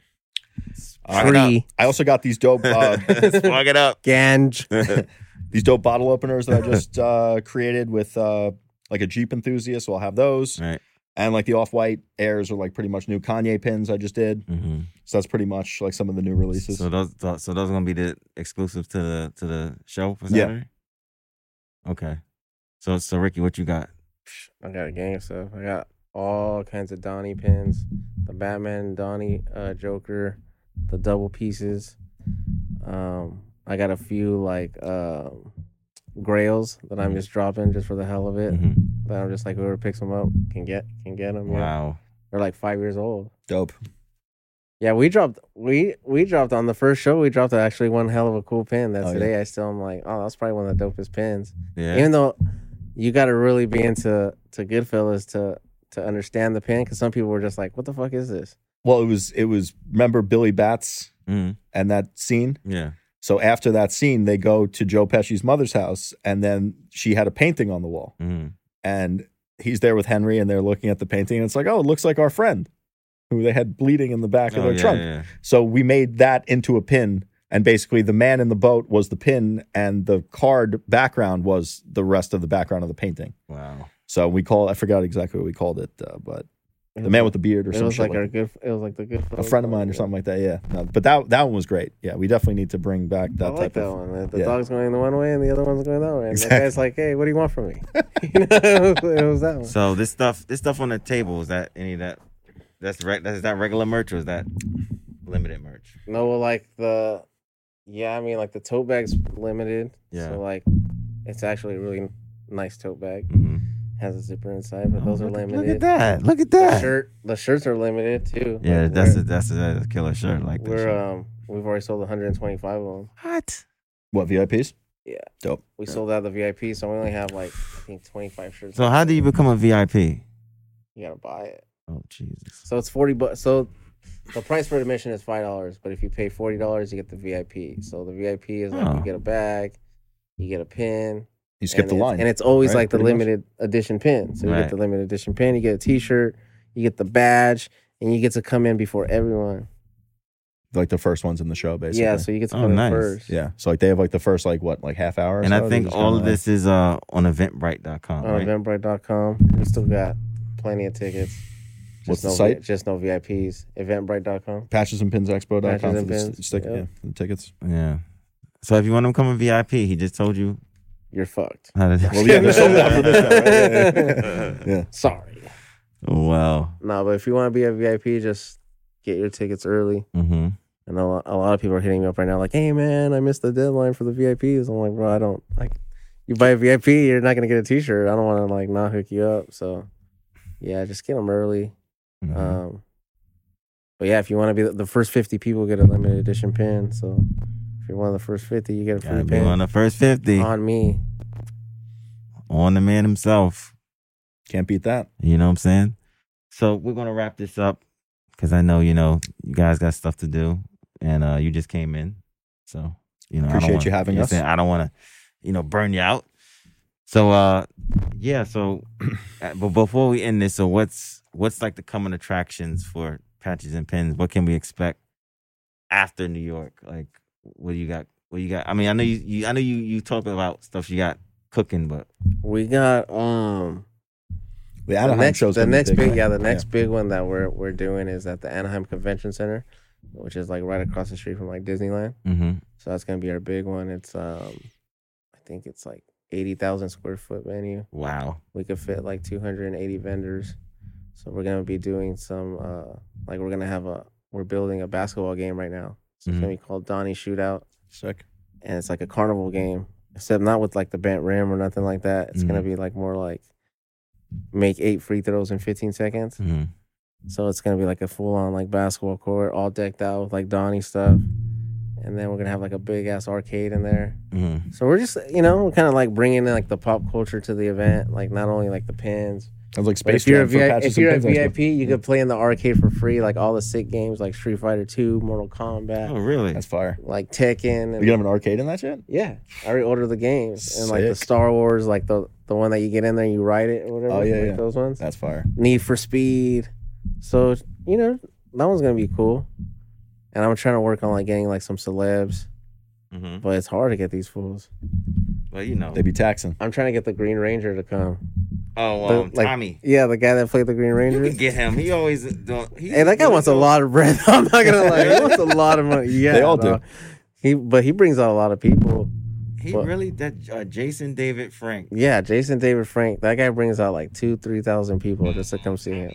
Spark it up. tree, I also got these dope uh, Spark it up. ganj. these dope bottle openers that I just uh created with uh like a Jeep enthusiast. So I'll have those. right. And like the off white airs are like pretty much new Kanye pins I just did. hmm So that's pretty much like some of the new releases. So those so those are gonna be the exclusives to the to the show for Yeah. Okay. So so Ricky, what you got? I got a gang of stuff. I got all kinds of Donnie pins, the Batman Donnie uh, Joker, the double pieces. Um, I got a few like um, grails that I'm Mhm. just dropping just for the hell of it. Mhm. That I'm just like whoever picks them up can get can get them. Yeah. Wow. They're like five years old. dope. Yeah, we dropped we we dropped on the first show. We dropped actually one hell of a cool pin. That Oh, yeah. today I still am like, oh, that's probably one of the dopest pins. Yeah. Even though you got to really be into to Goodfellas to to understand the pin, because some people were just like, what the fuck is this? Well, it was it was remember Billy Batts Mhm. and that scene. Yeah. So after that scene, they go to Joe Pesci's mother's house, and then she had a painting on the wall, hmm and he's there with Henry, and they're looking at the painting, and it's like, oh, it looks like our friend, who they had bleeding in the back of Oh, their yeah, trunk. yeah. So we made that into a pin, and basically the man in the boat was the pin, and the card background was the rest of the background of the painting. Wow. So we call I forgot exactly what we called it, uh, but the was man with the beard or something. It some was shit like like our good. It was like the good. a friend of mine or something like that. Yeah, no, but that that one was great. Yeah, we definitely need to bring back I that like type that of. one. The, the yeah. dog's going the one way and the other one's going that way. And Exactly. the guy's like, "Hey, what do you want from me?" you know, it was, it was that one. So this stuff, this stuff on the table is that any of that? That's reg, that's that regular merch or is that limited merch? No, well, like the, yeah, I mean, like the tote bag's limited. Yeah. So like, it's actually a really nice tote bag. Mm-hmm. Has a zipper inside, but those are limited. Look at that! Look at The that! shirt, the shirts are limited too. Yeah, Like, that's a that's a, that's a killer shirt. Like that. We're shirt. um, we've already sold 125 of them. what? What VIPs? Yeah. Dope. We sold out the VIP, so we only have like I think 25 shirts. So how do you become a VIP? You gotta buy it. Oh Jesus! So it's 40 bucks. So the price for admission is five dollars, but if you pay forty dollars, you get the VIP. So the VIP is like Oh. you get a bag, you get a pin. You skip the line. and it's always right? like the Pretty much. limited edition pin. So you Right. get the limited edition pin, you get a T-shirt, you get the badge, and you get to come in before everyone. like the first ones in the show, basically. Yeah, so you get to Oh, come in nice. first. yeah. So like they have like the first like what like half hour, or and so? I think all kinda like- this is uh on eventbrite.com, On right? Eventbrite.com. We still got plenty of tickets. Just What's the no site? just no VIPs. Eventbrite.com. patchesandpinsexpo.com Patches for and the, Pins, stick, yep. yeah, the tickets. Yeah. So if you want to become a VIP, he just told you You're fucked. how to. Well, yeah, there's something after this now, right? Yeah, yeah, yeah. Sorry. well. No, but if you want to be a VIP, just get your tickets early. Mm-hmm. And a lot, a lot of people are hitting me up right now, like, "Hey, man, I missed the deadline for the VIPs." I'm like, "Bro, I don't like. You buy a VIP, you're not gonna get a T-shirt. I don't want to like not hook you up." So, yeah, just get them early. Mm-hmm. Um, but yeah, if you want to be the, the first 50 people, get a limited edition pin. So, if you're one of the first 50, you get a free Gotta be pin on the first fifty on me. on the man himself. Can't beat that. You know what I'm saying? So we're gonna wrap this up because I know you know you guys got stuff to do, and uh you just came in, so you know I don't Appreciate wanna- you having know what us. I'm saying? I don't want to, you know, burn you out. So uh, yeah. So, uh, but before we end this, so what's what's like the coming attractions for patches and pins? What can we expect after New York? Like, what do you got? What you got? I mean, I know you, you I know you you talk about stuff you got cooking, but We got um The the Anaheim next show's the next big, big right? yeah the next big one that we're we're doing is at the Anaheim Convention Center, which is like right across the street from like Disneyland. mm-hmm. So that's gonna be our big one. It's um I think it's like eighty thousand square foot venue. wow. We could fit like two hundred and eighty vendors. So we're gonna be doing some uh like we're gonna have a we're building a basketball game right now. It's Mhm. gonna be called Donnie Shootout. Sick. and it's like a carnival game, except not with like the bent rim or nothing like that. It's gonna Mhm. be like more like make eight free throws in 15 seconds. Mm-hmm. So it's gonna be like a full on like basketball court, all decked out with like Donnie stuff, and then we're gonna have like a big ass arcade in there. Mm-hmm. So we're just you know we're kind of like bringing in like the pop culture to the event, like not only like the pins. Sounds like Space if you're a Jam for VIP, if you're a and Pins Expo. VIP, you could play in the arcade for free, like all the sick games like Street Fighter 2, Mortal Kombat, Oh, really? That's fire. like Tekken, You and gonna have an arcade in that shit? Yeah, I already ordered the games and like the Sick. Star Wars, like the the one that you get in there, and you ride it or whatever. Oh, yeah, like yeah. those ones. That's fire. Need for Speed. So you know that one's gonna be cool. And I'm trying to work on like getting like some celebs, Mm-hmm. but it's hard to get these fools. Well, you know. They be taxing. I'm trying to get the Green Ranger to come. Oh, The- um, like- Tommy. Yeah, the guy that played the Green Ranger. You Ranger. can get him. He always don't. He, Hey, that guy wants a lot of bread. I'm not gonna lie. He wants a lot of money. Yeah, They all do. He, but he brings out a lot of people. He but- really that uh, Jason David Frank. Yeah, Jason David Frank. That guy brings out like two, three thousand people just to come see him.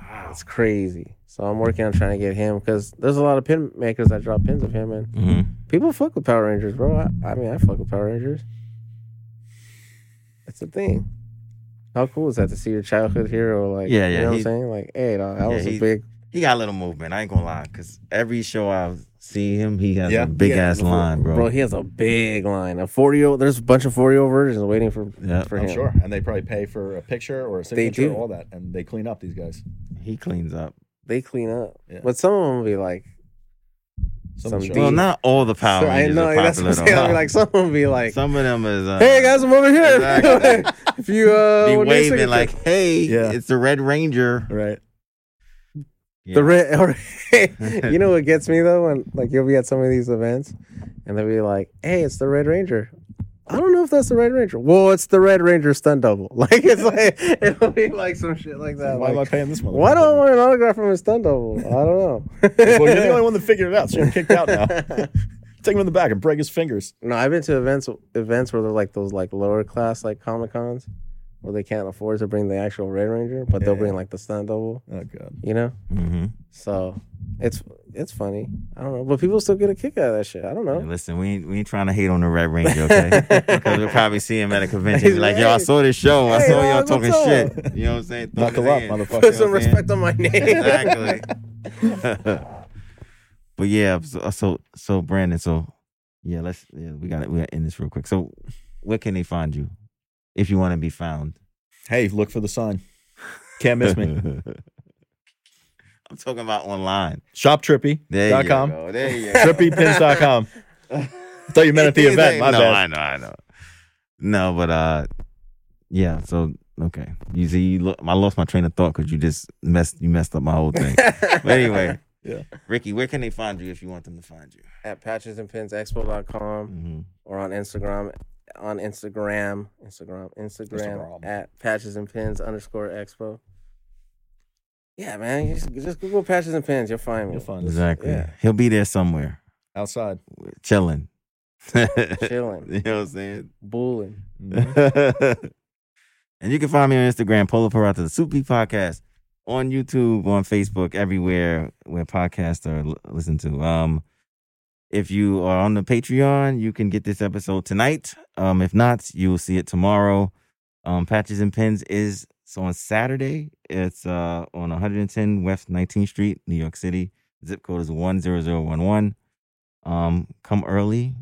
Wow. It's crazy. So I'm working on trying to get him because there's a lot of pin makers that drop pins of him, and Mm-hmm. people fuck with Power Rangers, bro. I, I mean, I fuck with Power Rangers. It's a thing. How cool is that to see your childhood hero? Like, Yeah, you yeah, know what I'm saying? Like, hey, dog, that Yeah, was he- a big. He got a little movement. I ain't gonna lie, cause every show I see him, he has Yeah. a big Yeah, ass line, bro. Bro, he has a big line. A 40 year old. There's a bunch of 40 year old versions waiting for yeah, for I'm him. sure. And they probably pay for a picture or a signature, do. all that, and they clean up these guys. he cleans up. They clean up, Yeah. but some of them will be like. Some Some shows. Well, not all the Power So I know are that's popular what I'm saying. I'll be though. like, some of them will be like, Some of them is uh, "Hey guys, I'm over here." Exactly. if you uh, be want to take a waving like, "Hey, Yeah. it's the Red Ranger." Right. the red. Or, you know what gets me though, when like you'll be at some of these events, and they'll be like, "Hey, it's the Red Ranger." I don't know if that's the Red Ranger. Well, it's the Red Ranger stunt double. Like it's like it'll be like some shit like that. Why am I paying this one? why do I want an autograph from a stunt double? I don't know. Well, you're the only one that figured it out, so you're kicked out now. Take him in the back and break his fingers. No, I've been to events events where they're like those like lower class like comic cons where they can't afford to bring the actual Red Ranger, but they'll Yeah. bring like the stunt double, Oh god. you know? Mm-hmm. So it's it's funny. I don't know. But people still get a kick out of that shit. I don't know. listen, we ain't, we ain't trying to hate on the Red Ranger, okay? because we'll probably see him at a convention. Be like, yo, I saw this show. I saw y'all talking what's shit. You know what I'm saying? Throw Knuckle up, hand. motherfucker. Put some You know what I'm saying? respect on my name. exactly. but yeah, so, uh, so so Brandon, so yeah, let's yeah, we got to we got to end this real quick. So where can they find you if you want to be found? Hey, look for the sign. Can't miss me. I'm talking about online. ShopTrippy.com. There you go. There you go. TrippyPins.com. I thought you meant at the event. My no, bad. I know, I know. No, but uh, yeah. So okay, you see, you look, I lost my train of thought because you just messed you messed up my whole thing. but anyway, Yeah. Ricky, where can they find you if you want them to find you? At patchesandpinsexpo.com Mm-hmm. or on Instagram on Instagram, Instagram, Instagram, Instagram. at patches and pins underscore expo. Yeah, man, just, just Google patches and pins, you'll find me. You'll find us Exactly. Yeah. He'll be there somewhere, outside. chilling. Chilling. you know what I'm saying? bulling. Mhm. and you can find me on Instagram, Polo Parata, the Soupy Podcast, on YouTube, on Facebook, everywhere where podcasts are l- listened to. Um, if you are on the Patreon, you can get this episode tonight. Um, if not, you will see it tomorrow. Um, Patches and Pins is so on Saturday. It's uh on 110 West 19th Street, New York City. Zip code is 10011. Um, come early.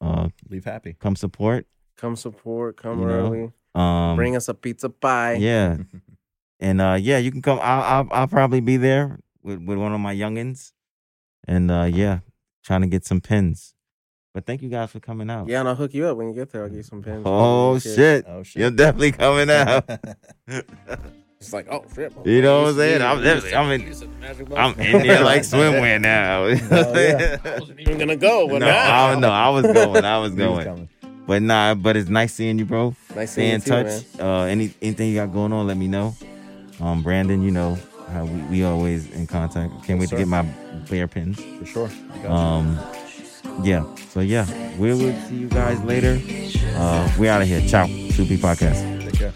Uh, Leave happy. come support. Come support, come You know, early. Um, Bring us a pizza pie. Yeah, and uh, yeah, you can come. I'll, I'll I'll probably be there with with one of my youngins, and uh, yeah, trying to get some pins. But thank you guys for coming out. Yeah, and I'll hook you up when you get there. I'll give you some pins. Oh shit, Oh shit. you're definitely coming out. It's like, oh shit. You know what I'm saying? I'm definitely- I'm in- I'm in there like swimwear now. yeah. I wasn't even gonna go, but no, now. I, no, I was going. I was going. But nah, but it's nice seeing you, bro. Nice Stay seeing in you too, touch. man. uh, any anything you got going on, let me know. Um, Brandon, you know how we, we always in contact. Can't wait Yes, to get my bear pins. For sure. You got you. Yeah. So yeah, we will see you guys later. Uh, we out of here. Ciao. Soupy Podcast. Take care.